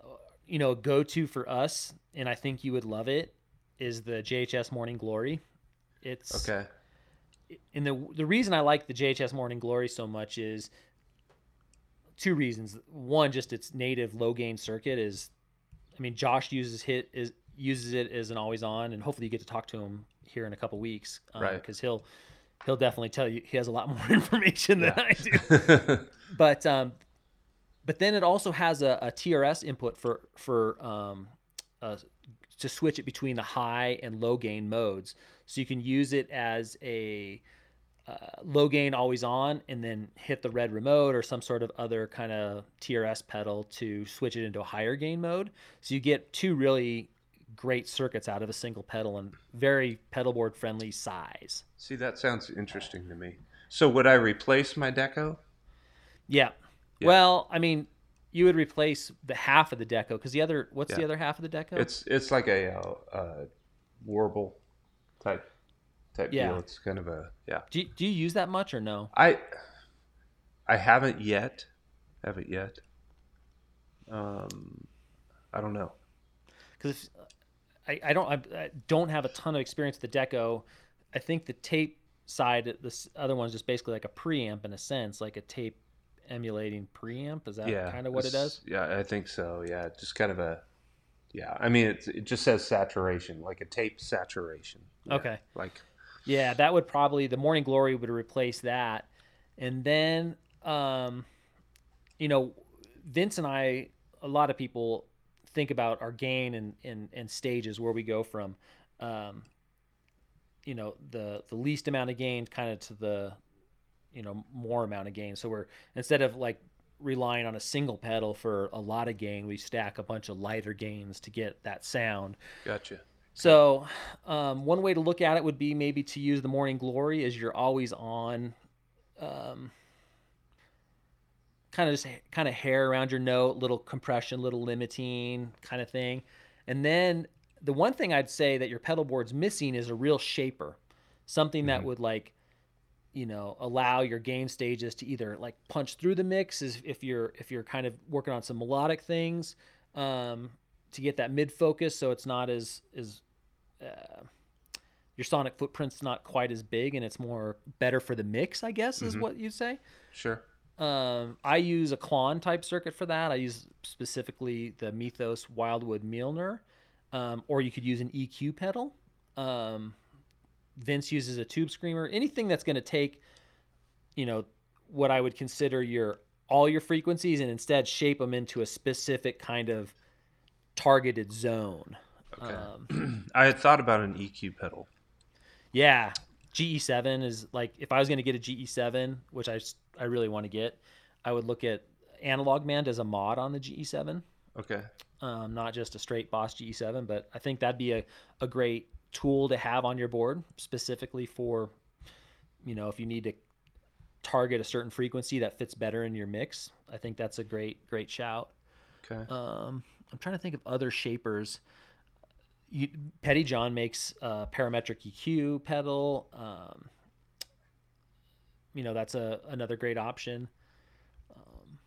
Uh, You know, go to for us, and I think you would love it, is the JHS Morning Glory. It's Okay. and the the reason I like the JHS Morning Glory so much is two reasons. One, just its native low gain circuit is, I mean, Josh uses hit is uses it as an always on, and hopefully you get to talk to him here in a couple weeks, Right. Because he'll he'll definitely tell you he has a lot more information than Yeah. I do. But um, but then it also has a, a TRS input for for um, uh, to switch it between the high and low gain modes. So you can use it as a uh, low gain always on, and then hit the red remote or some sort of other kind of TRS pedal to switch it into a higher gain mode. So you get two really great circuits out of a single pedal and very pedalboard friendly size. See, that sounds interesting to me. So would I replace my deco? Yeah. Yeah. Well, I mean, you would replace the half of the deco because the other what's the other half of the deco? It's it's like a uh, uh, warble type type Yeah. deal. It's kind of a yeah. do you, do you use that much or no? I I haven't yet. Haven't yet. Um, I don't know. because I, I don't I, I don't have a ton of experience with the deco. I think the tape side, this other one's just basically like a preamp in a sense, like a tape emulating preamp. Is that yeah, kind of what it does? Yeah, I think so. Yeah, just kind of a. Yeah, I mean it. It just says saturation, like a tape saturation. Yeah, Okay. Like Yeah, that would probably the Morning Glory would replace that, and then um, you know, Vince and I, a lot of people think about our gain and and, and stages where we go from, um, you know, the the least amount of gain kind of to the, you know, more amount of gain. So we're instead of like relying on a single pedal for a lot of gain, we stack a bunch of lighter gains to get that sound. gotcha. So, um, one way to look at it would be maybe to use the morning glory as you're always on, um, kind of just kind of hair around your note, little compression, little limiting kind of thing. And then the one thing I'd say that your pedal board's missing is a real shaper, something that Mhm. would like, you know, allow your gain stages to either like punch through the mix as if you're if you're kind of working on some melodic things, um, to get that mid focus so it's not as as uh, your sonic footprint's not quite as big and it's more better for the mix, I guess, is Mhm. what you'd say. Sure. Um, I use a Klon type circuit for that. I use specifically the Mythos Wildwood Mjolnir, um, or you could use an EQ pedal. Um, Vince uses a tube screamer. Anything that's going to take, you know, what I would consider your all your frequencies and instead shape them into a specific kind of targeted zone. Okay. Um, I had thought about an EQ pedal. Yeah, GE7 is like if I was going to get a GE7, which I I really want to get, I would look at Analog Man as a mod on the GE7, Okay. um, not just a straight Boss GE7. But I think that'd be a, a great tool to have on your board specifically for, you know, if you need to target a certain frequency that fits better in your mix. I think that's a great great shout. Okay. Um, I'm trying to think of other shapers. You, Pettyjohn makes a parametric EQ pedal. Um, you know, that's a another great option. Um,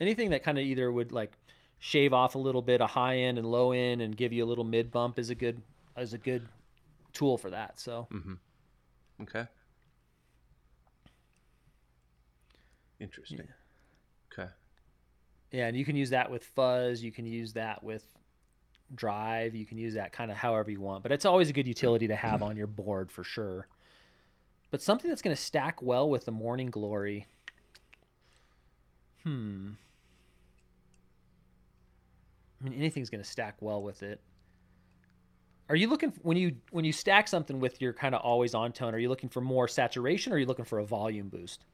anything that kind of either would like shave off a little bit of high end and low end and give you a little mid bump is a good is a good tool for that. So Mm-hmm. Okay. Interesting. Okay. yeah, and you can use that with fuzz. You can use that with drive. You can use that kind of however you want. But it's always a good utility to have on your board for sure. But something that's going to stack well with the Morning Glory. Hmm. I mean, anything's going to stack well with it. Are you looking when you when you stack something with your kind of always on tone? Are you looking for more saturation, or are you looking for a volume boost?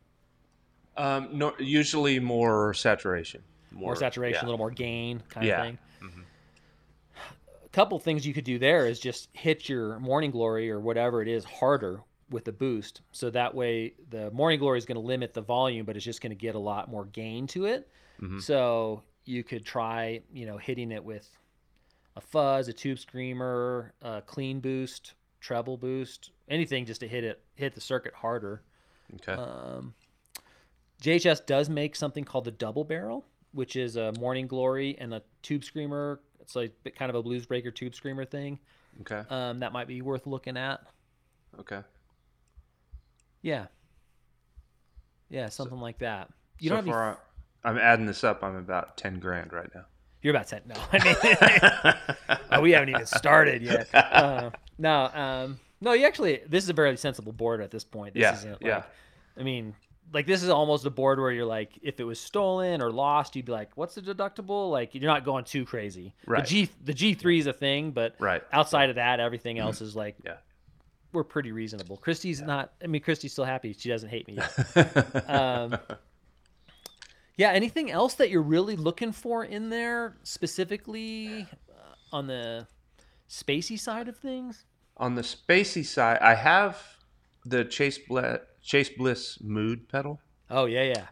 Um, no, usually more saturation. More, saturation, a little more gain, kind Yeah. of thing. Mhm. A couple things you could do there is just hit your morning glory or whatever it is harder with the boost, so that way the morning glory is going to limit the volume, but it's just going to get a lot more gain to it. Mhm. So you could try, you know, hitting it with a fuzz, a tube screamer, a clean boost, treble boost, anything just to hit it, hit the circuit harder. Okay. Um, JHS does make something called the double barrel, which is a Morning Glory and a tube screamer. It's like kind of a blues breaker tube screamer thing. Okay. Um, that might be worth looking at. Okay. Yeah. Yeah, something like that. You so don't far, I'm adding this up. I'm about ten grand right now. you're about ten. no. I mean, oh, we haven't even started yet. Uh, no, um, no. You actually, this is a very sensible board at this point. This Yeah, isn't like, yeah. I mean, like this is almost a board where you're like, if it was stolen or lost, you'd be like, what's the deductible? Like you're not going too crazy. Right. The G the G three is a thing, but Right. outside of that, everything else is like Yeah. We're pretty reasonable. Christy's not. I mean, Christy's still happy. She doesn't hate me yet. um, yeah. Anything else that you're really looking for in there specifically uh, on the spacey side of things? On the spacey side, I have the Chase Bliss, Chase Bliss Mood pedal, Oh yeah, yeah.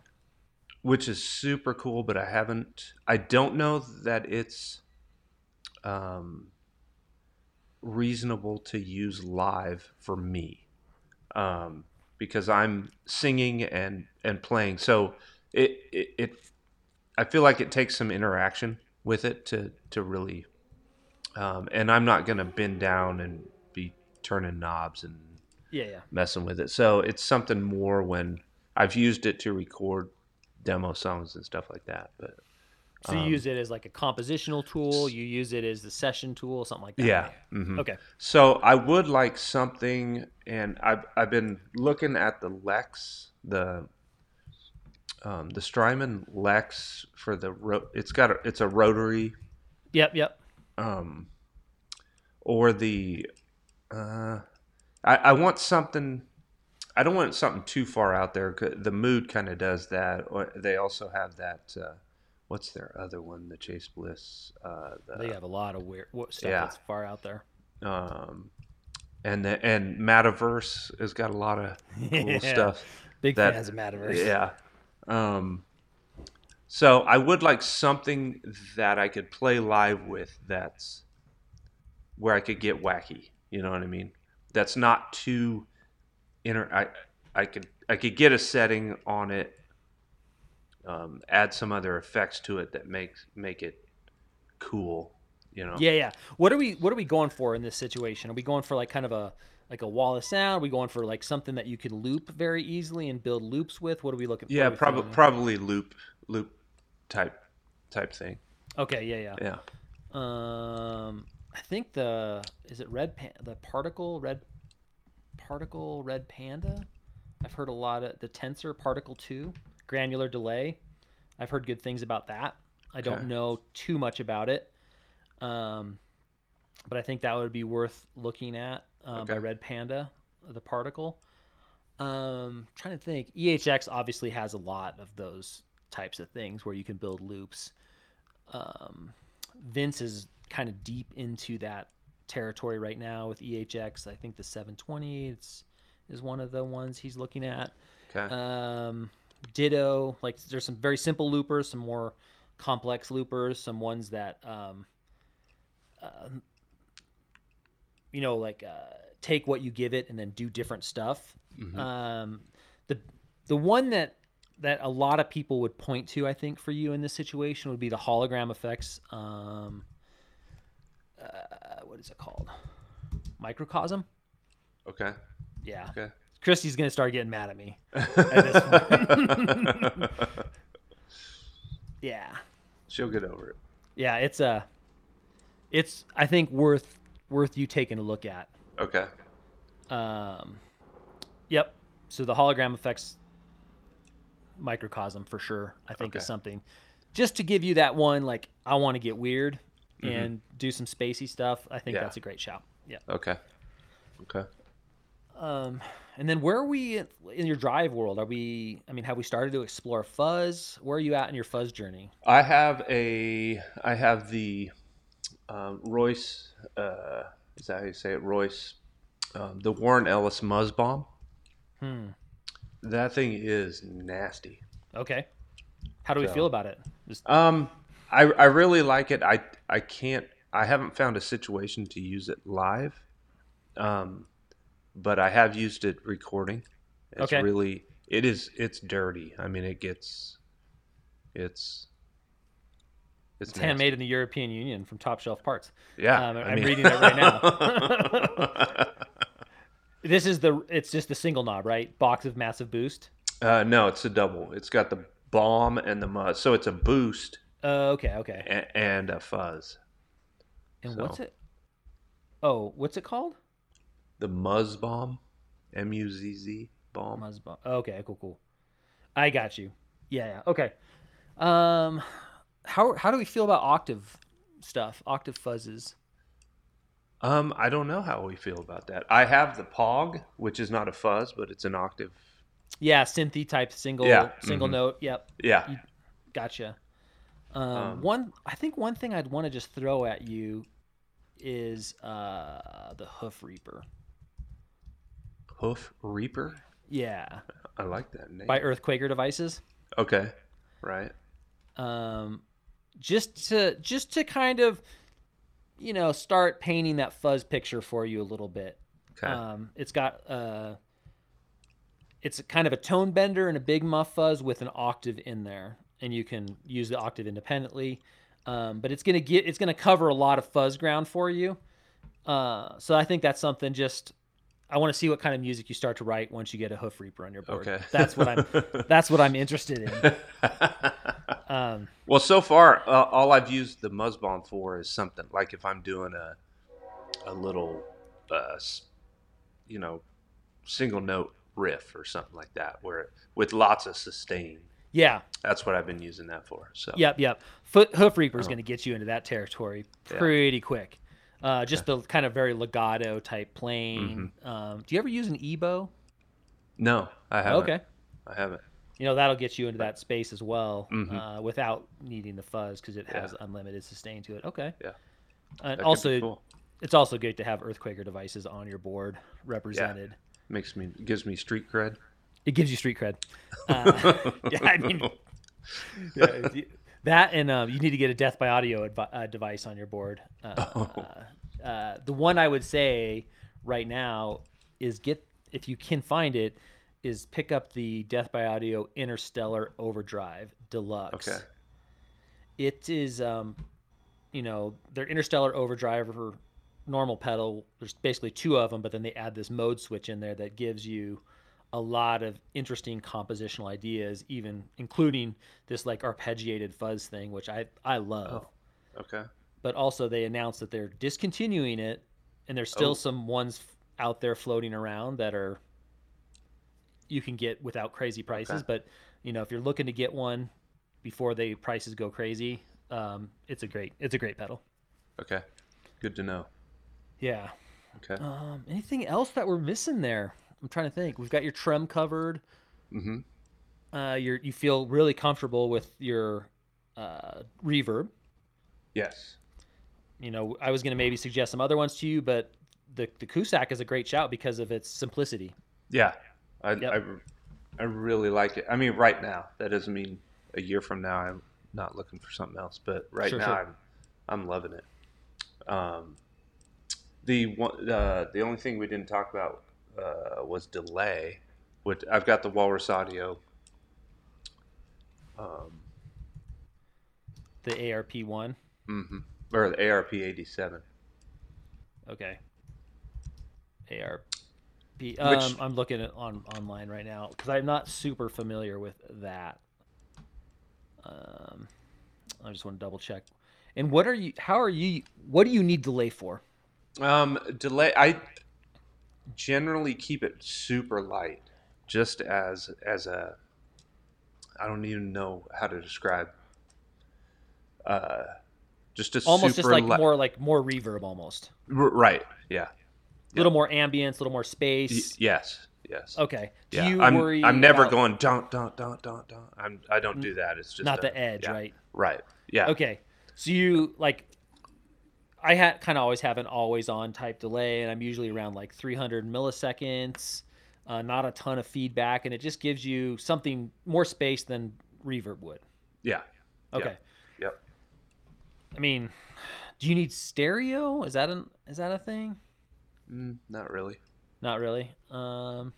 which is super cool, but I haven't. I don't know that it's um, reasonable to use live for me, um, because I'm singing and and playing. So it, it it I feel like it takes some interaction with it to to really. Um, and I'm not gonna bend down and be turning knobs and Yeah, yeah. messing with it. So it's something more when I've used it to record demo songs and stuff like that. But So you use it as like a compositional tool. You use it as the session tool, something like that. yeah. mhm. Okay. So I would like something, and I've I've been looking at the Lex, the um, the Strymon Lex for the ro- it's got a, it's a rotary Yep. Yep. um, or the uh, I, I want something. I don't want something too far out there. The mood kind of does that. Or they also have that. Uh, what's their other one? The Chase Bliss. Uh, They have a lot of weird what stuff yeah. that's far out there. um, and the, and Metaverse has got a lot of cool Yeah. stuff. Big that- fans of Metaverse. Yeah. Um, so I would like something that I could play live with. That's where I could get wacky. You know what I mean? That's not too inter. I I could I could get a setting on it. Um, add some other effects to it that makes make it cool. You know. Yeah, yeah. What are we what are we going for in this situation? Are we going for like kind of a like a wall of sound? Are we going for like something that you can loop very easily and build loops with? What are we looking for? Yeah. Probably probably loop loop type type thing. Okay, yeah, Yeah. yeah. Um I think the is it red pan the particle red particle red panda? I've heard a lot of the tensor particle 2 granular delay. I've heard good things about that. I don't know too much about it. Um but I think that would be worth looking at uh, by Red Panda, the particle. Um, trying to think. EHX obviously has a lot of those types of things where you can build loops. Um, Vince is kind of deep into that territory right now with EHX. I think the 720 it's, is one of the ones he's looking at. Okay. Um, Ditto, like there's some very simple loopers, some more complex loopers, some ones that, um, uh, you know, like uh, take what you give it and then do different stuff. Mhm. Um, the the one that that a lot of people would point to, I think, for you in this situation would be the hologram effects. Um, uh, what is it called? Microcosm. okay. Yeah. Okay. Christy's gonna start getting mad at me at yeah. She'll get over it. Yeah, it's a, it's I think worth worth you taking a look at. Okay. Um, yep. So the hologram effects microcosm for sure. I think is something just to give you that one like I want to get weird Mhm. and do some spacey stuff. I think Yeah. that's a great shout. Yeah. Okay. Okay. Um, and then where are we in your drive world? Are we? I mean, have we started to explore fuzz? Where are you at in your fuzz journey? I have a I have the um, Royce uh, is that how you say it Royce um, the Warren Ellis Muzz Bomb. Hmm. That thing is nasty. Okay. How do we So- feel about it? Just, Um, I I really like it. I I can't. I haven't found a situation to use it live. Um, but I have used it recording. It's Okay. really It is. It's dirty. I mean, it gets. It's. It's, it's handmade in the European Union from top shelf parts. Yeah, um, I'm mean... reading it right now. this is the. It's just the single knob, right? Box of massive boost. Uh, no, it's a double. It's got the bomb and the muzz, so it's a boost. Uh, okay, okay. And, and a fuzz. And so. what's it? Oh, what's it called? The Muzz Bomb, M U Z Z bomb. Muzz Bomb. Okay, cool, cool. I got you. Yeah, yeah. Okay. Um, how how do we feel about octave stuff? Octave fuzzes. Um, I don't know how we feel about that. I have the Pog, which is not a fuzz, but it's an octave. Yeah, synthy type single yeah. single mm-hmm. note. Yep. Yeah. You, gotcha. Um, um, one, I think one thing I'd want to just throw at you is uh, the Hoof Reaper. Hoof Reaper. Yeah. I like that name. By Earthquaker Devices. Okay. Right. Um, just to just to kind of, you know, start painting that fuzz picture for you a little bit. Okay. Um, it's got uh, it's kind of a tone bender and a big muff fuzz with an octave in there, and you can use the octave independently. Um, but it's gonna get it's gonna cover a lot of fuzz ground for you. Uh, so I think that's something just I want to see what kind of music you start to write once you get a hoof reaper on your board. Okay. That's what I'm that's what I'm interested in. Um, well, so far uh, all I've used the Muzz Bomb for is something like if I'm doing a a little uh, you know single note riff or something like that where with lots of sustain. Yeah. That's what I've been using that for. So Yep, yep. Foot Hoof Reaper is oh. going to get you into that territory pretty yeah. quick. Uh, just the kind of very legato type playing. Mm-hmm. Um, do you ever use an EBow? No, I haven't. Okay, I haven't. You know that'll get you into that space as well, mm-hmm. uh, without needing the fuzz because it has yeah. unlimited sustain to it. Okay. Yeah. And also, cool. it's also good to have Earthquaker devices on your board represented. Yeah. Makes me gives me street cred. It gives you street cred. Uh, yeah, I mean, yeah, that and um, you need to get a death by audio advi- uh, device on your board. Uh, oh. Uh, uh, the one I would say right now is get if you can find it is pick up the death by audio interstellar overdrive deluxe okay it is um you know their interstellar overdrive or normal pedal there's basically two of them but then they add this mode switch in there that gives you a lot of interesting compositional ideas, even including this like arpeggiated fuzz thing, which I I love. Oh, okay. But also they announced that they're discontinuing it, and there's still oh. some ones out there floating around that are you can get without crazy prices. Okay. But you know, if you're looking to get one before the prices go crazy, um, it's a great it's a great pedal. Okay, good to know. Yeah. Okay. Um, anything else that we're missing there? I'm trying to think. We've got your trem covered. Mm-hmm. Uh, you you feel really comfortable with your uh, reverb. Yes. You know, I was going to maybe suggest some other ones to you, but the the Cusack is a great shout because of its simplicity. Yeah, I, yep. I, I really like it. I mean, right now, that doesn't mean a year from now I'm not looking for something else, but right sure, now sure. I'm I'm loving it. Um, the one uh, the only thing we didn't talk about uh, was delay. Which I've got the Walrus Audio. Um, the ARP one. Mm-hmm. Or the ARP eighty seven. Okay. ARP. Um, Which, I'm looking at on online right now because I'm not super familiar with that. Um, I just want to double check. And what are you? How are you? What do you need delay for? Um, delay. I generally keep it super light, just as as a I don't even know how to describe. Uh, just a almost just like more like more reverb almost. R- right. Yeah. A little more ambience, a little more space. Y- yes. Yes. Okay. Do yeah. you I'm, worry? I'm never about... going don't don't don't don't don't. I'm I don't do that. It's just not a, the edge, yeah. right? Right. Yeah. Okay. So you like I had kind of always have an always on type delay, and I'm usually around like 300 milliseconds, uh, not a ton of feedback, and it just gives you something more space than reverb would. Yeah. Okay. Yep. yep. I mean, do you need stereo? Is that an is that a thing? Mm, not really. Not really. Um,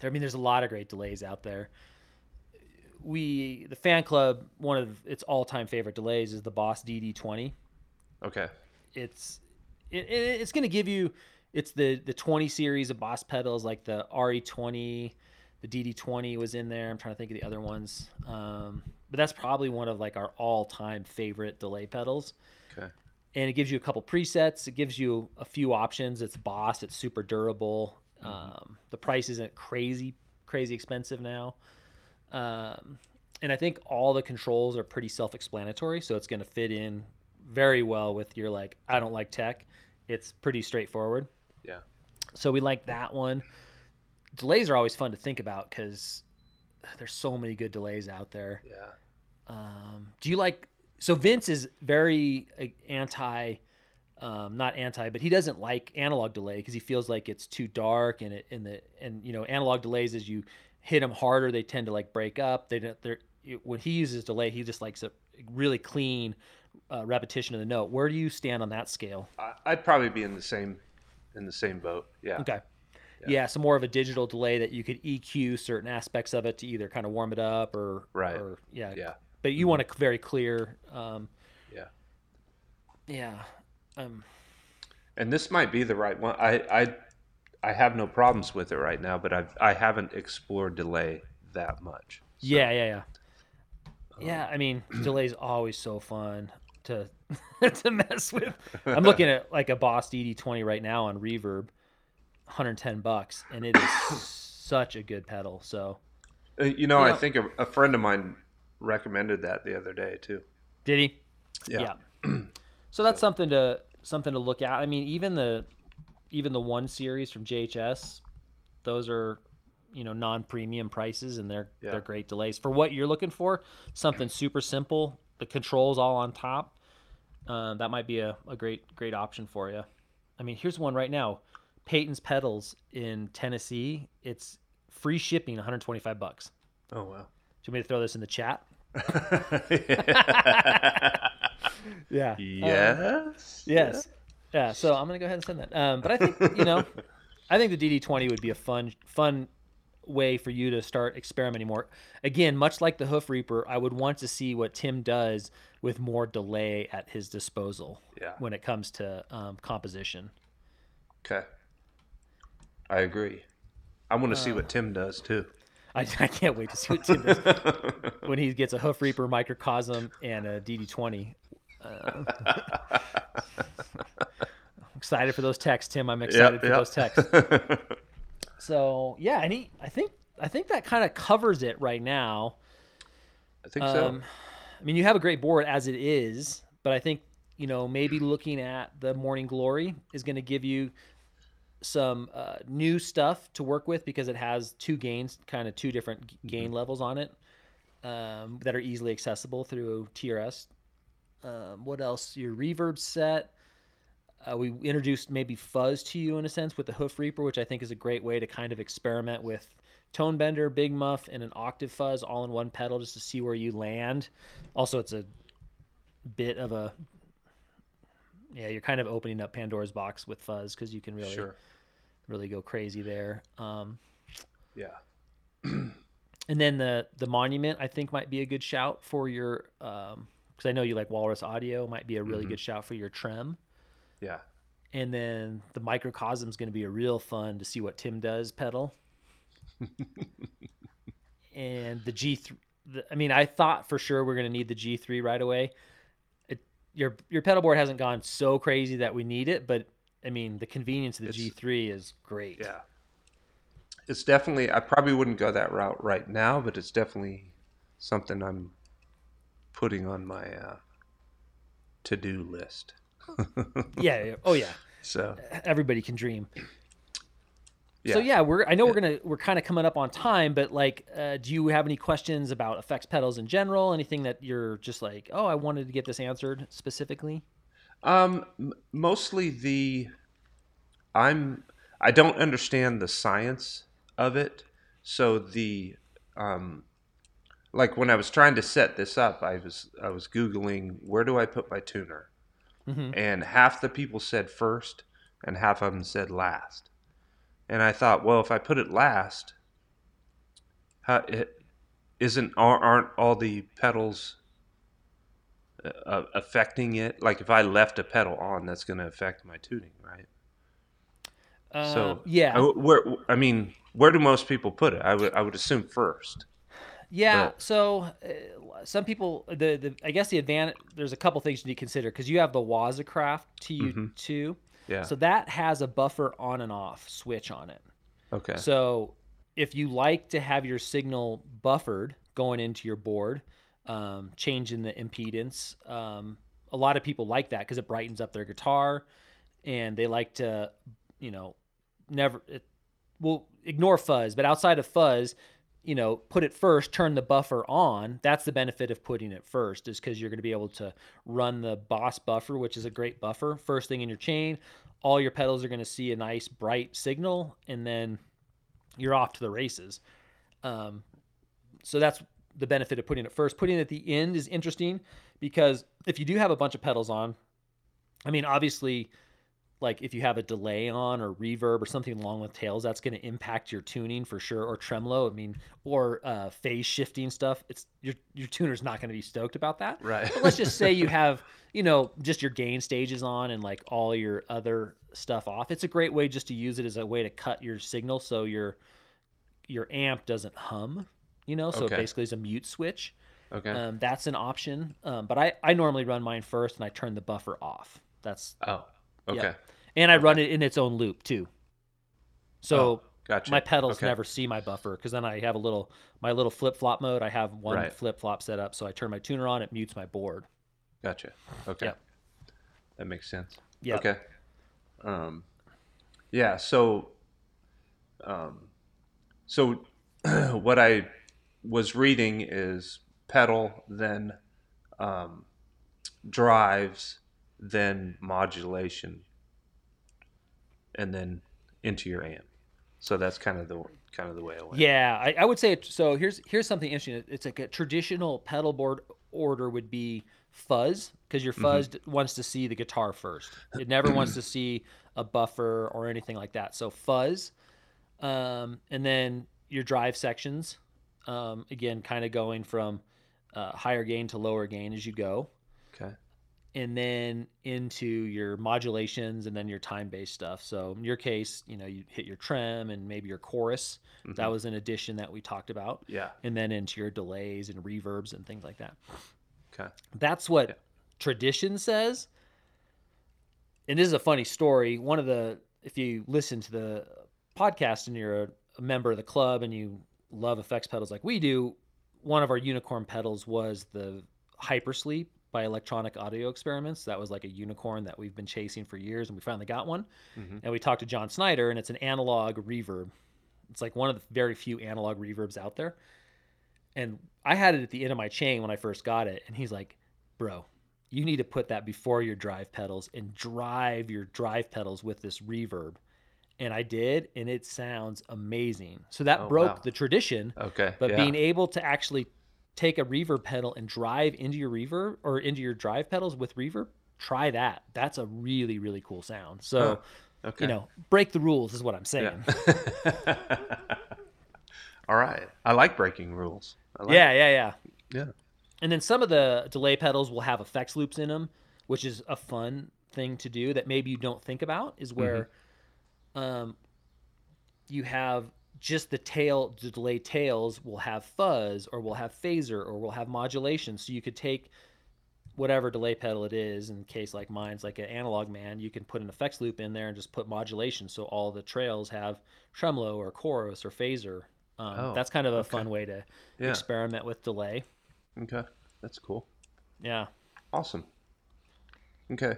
there, I mean, there's a lot of great delays out there. We, the fan club, one of its all-time favorite delays is the Boss DD20. Okay. It's it, it- it's going to give you it's the the 20 series of Boss pedals like the RE20, the DD20 was in there. I'm trying to think of the other ones. Um, but that's probably one of like our all-time favorite delay pedals. Okay. And it gives you a couple presets. It gives you a few options. It's Boss. It's super durable. Um, the price isn't crazy crazy expensive now. Um, and I think all the controls are pretty self-explanatory, so it's going to fit in very well with your like I don't like tech. It's pretty straightforward. Yeah. So we like that one. Delays are always fun to think about because there's so many good delays out there. Yeah. Um, do you like? So Vince is very anti, um, not anti, but he doesn't like analog delay because he feels like it's too dark and it and the and you know analog delays as you hit them harder they tend to like break up. They don't. They're when he uses delay he just likes a really clean uh, repetition of the note. Where do you stand on that scale? I, I'd probably be in the same in the same boat. Yeah. Okay. Yeah. so more of a digital delay that you could EQ certain aspects of it to either kind of warm it up or Right. or yeah. Yeah. But you want a very clear um Yeah. yeah. Um And this might be the right one. I I I have no problems with it right now, but I've I haven't explored delay that much. So, yeah, yeah, yeah. Yeah, I mean, delay's always so fun to to mess with. I'm looking at like a Boss DD20 right now on Reverb, 110 bucks, and it is such a good pedal. So, Uh, you know, You I think a, a friend of mine recommended that the other day too. did he? Yeah. so that's something to something to look at. I mean, even the even the one series from JHS, those are you know non-premium prices and they're Yeah. they're great delays for what you're looking for. Something super simple, the controls all on top. Uh, that might be a, a great great option for you. I mean, here's one right now. Peyton's pedals in Tennessee. It's free shipping, 125 bucks. Oh wow. Do you want me to throw this in the chat? Yeah. yes. Yes. Yeah. So I'm gonna go ahead and send that. Um, but I think you know, I think the DD20 would be a fun, fun way for you to start experimenting more. Again, much like the Hoof Reaper, I would want to see what Tim does with more delay at his disposal Yeah. when it comes to um, composition. Okay. I agree. I want to Uh, see what Tim does too. I, I can't wait to see what Tim does when he gets a Hoof Reaper, Microcosm, and a DD20. Uh, excited for those texts, Tim. I'm excited for those texts. So yeah, and he, I think, I think that kind of covers it right now. I think so. Um, I mean, you have a great board as it is, but I think you know maybe looking at the Morning Glory is going to give you some uh, new stuff to work with because it has two gains, kind of two different g- gain levels on it um, that are easily accessible through TRS. Um, what else? Your reverb set. Uh, we introduced maybe fuzz to you in a sense with the Hoof Reaper, which I think is a great way to kind of experiment with tone bender, big muff, and an octave fuzz all in one pedal just to see where you land. Also, it's a bit of a yeah, you're kind of opening up Pandora's box with fuzz because you can really Sure. really go crazy there. Um, Yeah. and then the the monument I think might be a good shout for your because I know you like Walrus Audio might be a really good shout for your trem. Yeah. And then the microcosm is going to be a real fun to see what Tim does pedal. and the G3, the, I mean, I thought for sure we're going to need the G3 right away. It, your your pedal board hasn't gone so crazy that we need it, but I mean, the convenience of the It's- G3 is great. Yeah. It's definitely. I probably wouldn't go that route right now, but it's definitely something I'm putting on my uh, to-do list. Yeah. yeah. Oh yeah. So Everybody can dream. yeah. So yeah, we're I know we're gonna we're kind of coming up on time, but like, uh, do you have any questions about effects pedals in general? Anything that you're just like, oh, I wanted to get this answered specifically? Um, mostly the I'm I don't understand the science of it, so the um, like when I was trying to set this up, I was I was googling where do I put my tuner, Mhm. and half the people said first, and half of them said last, and I thought, well, if I put it last, How it isn't aren't aren't all the pedals uh, uh, affecting it? Like if I left a pedal on, that's going to affect my tuning, right? Uh, So yeah, I, where I mean, where do most people put it? I would I would assume first. Yeah. But- So uh, some people, the, the I guess the advantage. There's a couple things you need to consider because you have the Waza Craft TU2. Mm-hmm. Yeah. So that has a buffer on and off switch on it. okay. So if you like to have your signal buffered going into your board, um, changing the impedance, um, a lot of people like that because it brightens up their guitar, and they like to, you know, never. It, well, ignore fuzz, but outside of fuzz, you know, put it first, turn the buffer on. That's the benefit of putting it first, is because you're going to be able to run the Boss buffer, which is a great buffer, first thing in your chain. All your pedals are going to see a nice bright signal, and then you're off to the races. Um, so that's the benefit of putting it first. Putting it at the end is interesting because if you do have a bunch of pedals on, I mean, obviously, like if you have a delay on or reverb or something along with tails, that's going to impact your tuning for sure, or tremolo. I mean, or uh, phase shifting stuff. It's your your tuner's not going to be stoked about that. Right. But let's just say you have, you know, just your gain stages on and like all your other stuff off. It's a great way just to use it as a way to cut your signal so your your amp doesn't hum. You know, so Okay. basically it's a mute switch. okay. Um, that's an option. Um, but I I normally run mine first and I turn the buffer off. That's oh. Okay. yeah. and I run it in its own loop too. So Oh, gotcha. my pedals Okay. never see my buffer because then I have a little my little flip flop mode. I have one Right. flip flop set up, so I turn my tuner on. It mutes my board. Gotcha. Okay. Yep. That makes sense. Yeah. Okay. Um, yeah. So, um, so what I was reading is pedal, then um, drives, then modulation, and then into your amp. So that's kind of the kind of the way I went. Yeah, I, I would say so. Here's here's something interesting. It's like a traditional pedal board order would be fuzz because your fuzz d wants to see the guitar first. It never wants to see a buffer or anything like that. So fuzz, um, and then your drive sections. Um, again, kind of going from uh, higher gain to lower gain as you go. And then into your modulations and then your time-based stuff. So in your case, you know, you hit your trem and maybe your chorus. That mm-hmm. was an addition that we talked about Yeah. and then into your delays and reverbs and things like that. Okay. That's what tradition says. And this is a funny story. One of the, if you listen to the podcast and you're a, a member of the club and you love effects pedals like we do, one of our unicorn pedals was the Hypersleep by Electronic Audio Experiments. That was like a unicorn that we've been chasing for years, and we finally got one. Mhm. And we talked to John Snyder, and it's an analog reverb. It's like one of the very few analog reverbs out there. And I had it at the end of my chain when I first got it, and he's like, "Bro, you need to put that before your drive pedals and drive your drive pedals with this reverb." And I did, and it sounds amazing. So that Oh, broke wow. the tradition Okay. but yeah. being able to actually take a reverb pedal and drive into your reverb or into your drive pedals with reverb, try that. That's a really really cool sound. So, okay. you know, break the rules is what I'm saying. Yeah. All right. I like breaking rules. I like Yeah, yeah, yeah. Yeah. And then some of the delay pedals will have effects loops in them, which is a fun thing to do that maybe you don't think about is where um, you have just the tail, the delay tails will have fuzz or will have phaser or will have modulation. So you could take whatever delay pedal it is, in case like mine's like an analog man, you can put an effects loop in there and just put modulation. So all the trails have tremolo or chorus or phaser. Um, Oh, that's kind of a okay. fun way to Yeah. experiment with delay. Okay. That's cool. Yeah. Awesome. Okay.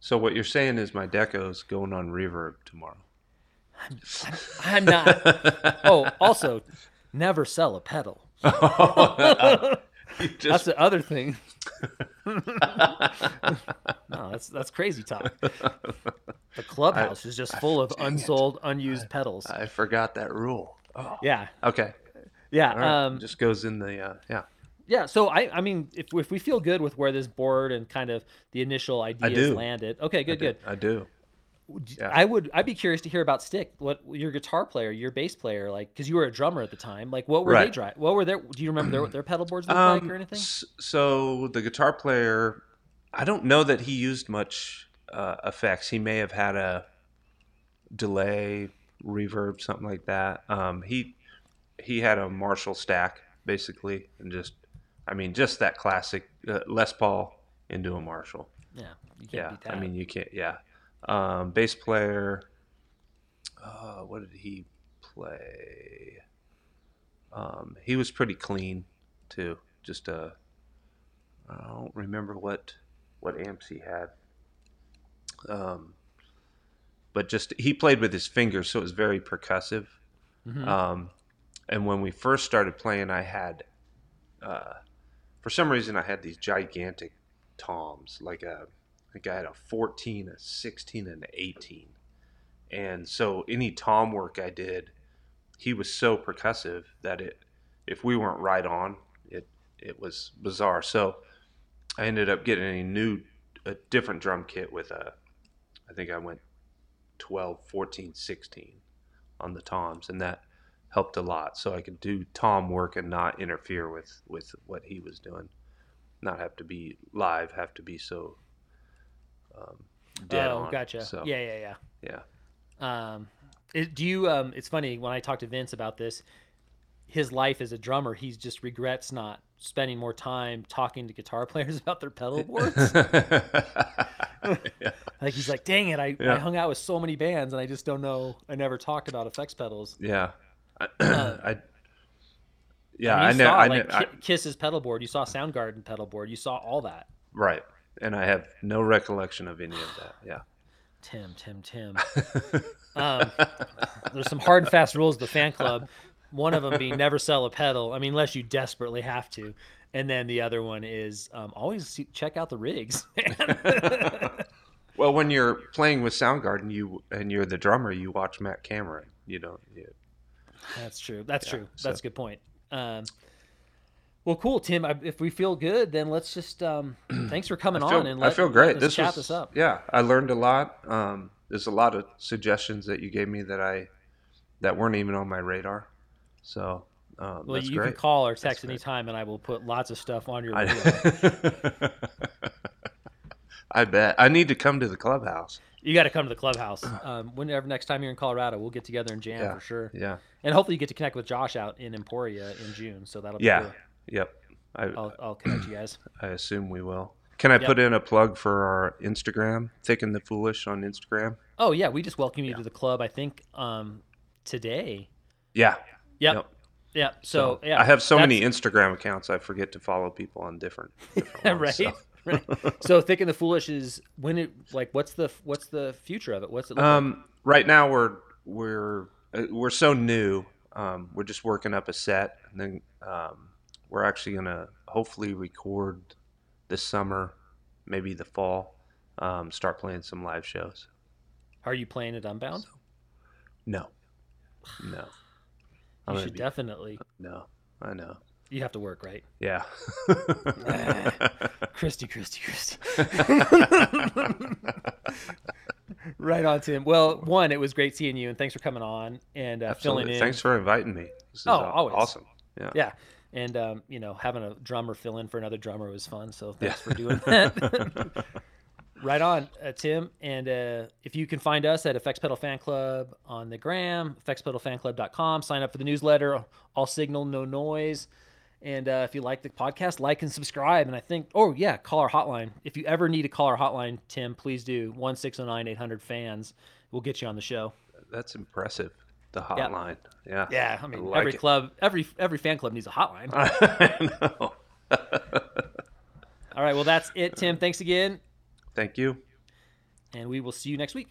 So what you're saying is my deco's going on reverb tomorrow. I'm I'm not. oh, also, never sell a pedal. That's just, the other thing. no, that's that's crazy talk. The clubhouse is just full of unsold, unused pedals. I forgot that rule. Oh. Yeah, Okay. yeah, right. um, just goes in the uh, yeah. yeah. So I, I mean, if if we feel good with where this board and kind of the initial ideas landed, okay, good, good. I do. Yeah. I would. I'd be curious to hear about Stick. What your guitar player, your bass player, like, because you were a drummer at the time. Like, what were they Right. dri What were their? Do you remember their, what their pedal boards looked Um, like or anything? So the guitar player, I don't know that he used much uh, effects. He may have had a delay, reverb, something like that. Um, he he had a Marshall stack basically, and just I mean just that classic uh, Les Paul into a Marshall. Yeah. You can't Yeah, beat that. I mean you can't. Yeah, um, bass player. Uh, what did he play? Um, he was pretty clean too. Just uh, I don't remember what what amps he had. Um, but just he played with his fingers, so it was very percussive. Mhm. Um, and when we first started playing, I had, uh, for some reason, I had these gigantic toms. Like a, I think I had a 14, a 16, and an 18. And so any tom work I did, he was so percussive that it, if we weren't right on, it it was bizarre. So I ended up getting a new, a different drum kit with a, I think I went 12, 14, 16 on the toms, and that helped a lot. So I could do tom work and not interfere with with what he was doing, not have to be live, have to be so um, dead oh, on. gotcha. So Yeah, yeah, yeah. yeah. Um, it, do you? Um, it's funny when I talked to Vince about this. His life as a drummer, he just regrets not spending more time talking to guitar players about their pedal boards. yeah. like he's like, "Dang it, I, I hung out with so many bands and I just don't know. I never talked about effects pedals." Yeah. I, I yeah, I, I, know. saw I, like know I, Kiss's pedal board. You saw Soundgarden pedal board. You saw all that. right, and I have no recollection of any of that. Yeah. Tim, Tim, Tim. um, there's some hard and fast rules of the fan club. One of them being never sell a pedal. I mean, unless you desperately have to. And then the other one is um, always see, check out the rigs. Well, when you're playing with Soundgarden, you and you're the drummer, you watch Matt Cameron. You don't. You, That's true. That's Yeah, true. so- That's a good point. Um, well, cool, Tim. I, if we feel good, then let's just um, thanks for coming I feel, on and I let, feel great. This chat was, this up. Yeah, I learned a lot. Um, there's a lot of suggestions that you gave me that I that weren't even on my radar. So um, Well, you great. can call or text anytime, and I will put lots of stuff on your I. I bet I need to come to the clubhouse. You got to come to the clubhouse. Um, whenever next time you're in Colorado, we'll get together and jam Yeah. for sure. Yeah. And hopefully you get to connect with Josh out in Emporia in June. So that'll be Yeah. cool. Yep. I I'll, I'll connect you guys. I assume we will. Can I Yep. put in a plug for our Instagram, Thick and the Foolish on Instagram? Oh yeah, we just welcome you Yeah. to the club. I think um, today. Yeah. Yep. Yep. Yep. So, yeah, I have so many Instagram accounts, I forget to follow people on different. different right. so. right. So thick and the foolish is when it like what's the what's the future of it? What's it look like? Um, right now we're we're uh, we're so new. Um, we're just working up a set, and then um, we're actually gonna hopefully record this summer, maybe the fall. Um, start playing some live shows. Are you playing at Unbound? No, no, I'm You should be- definitely. no. I know. You have to work, right? Yeah. Christy, Christy, Christy. right on, Tim. Well, one, it was great seeing you, and thanks for coming on and uh, filling in. Thanks for inviting me. This is Oh, aw- always. awesome. Yeah. Yeah, and um, you know, having a drummer fill in for another drummer was fun. So thanks Yeah. for doing that. right on, uh, Tim. And uh, if you can find us at Effects Pedal Fan Club on the gram, effectspedalfanclub.com. Sign up for the newsletter. All signal, no noise. And uh, if you like the podcast, like and subscribe. And I think, oh yeah, call our hotline. If you ever need to call our hotline, Tim, please do one six zero nine eight hundred fans. We'll get you on the show. That's impressive. The Yeah. hotline. Yeah. Yeah, I mean, like every it. club, every every fan club needs a hotline. I know. All right, well that's it, Tim. Thanks again, Thank you. and we will see you next week.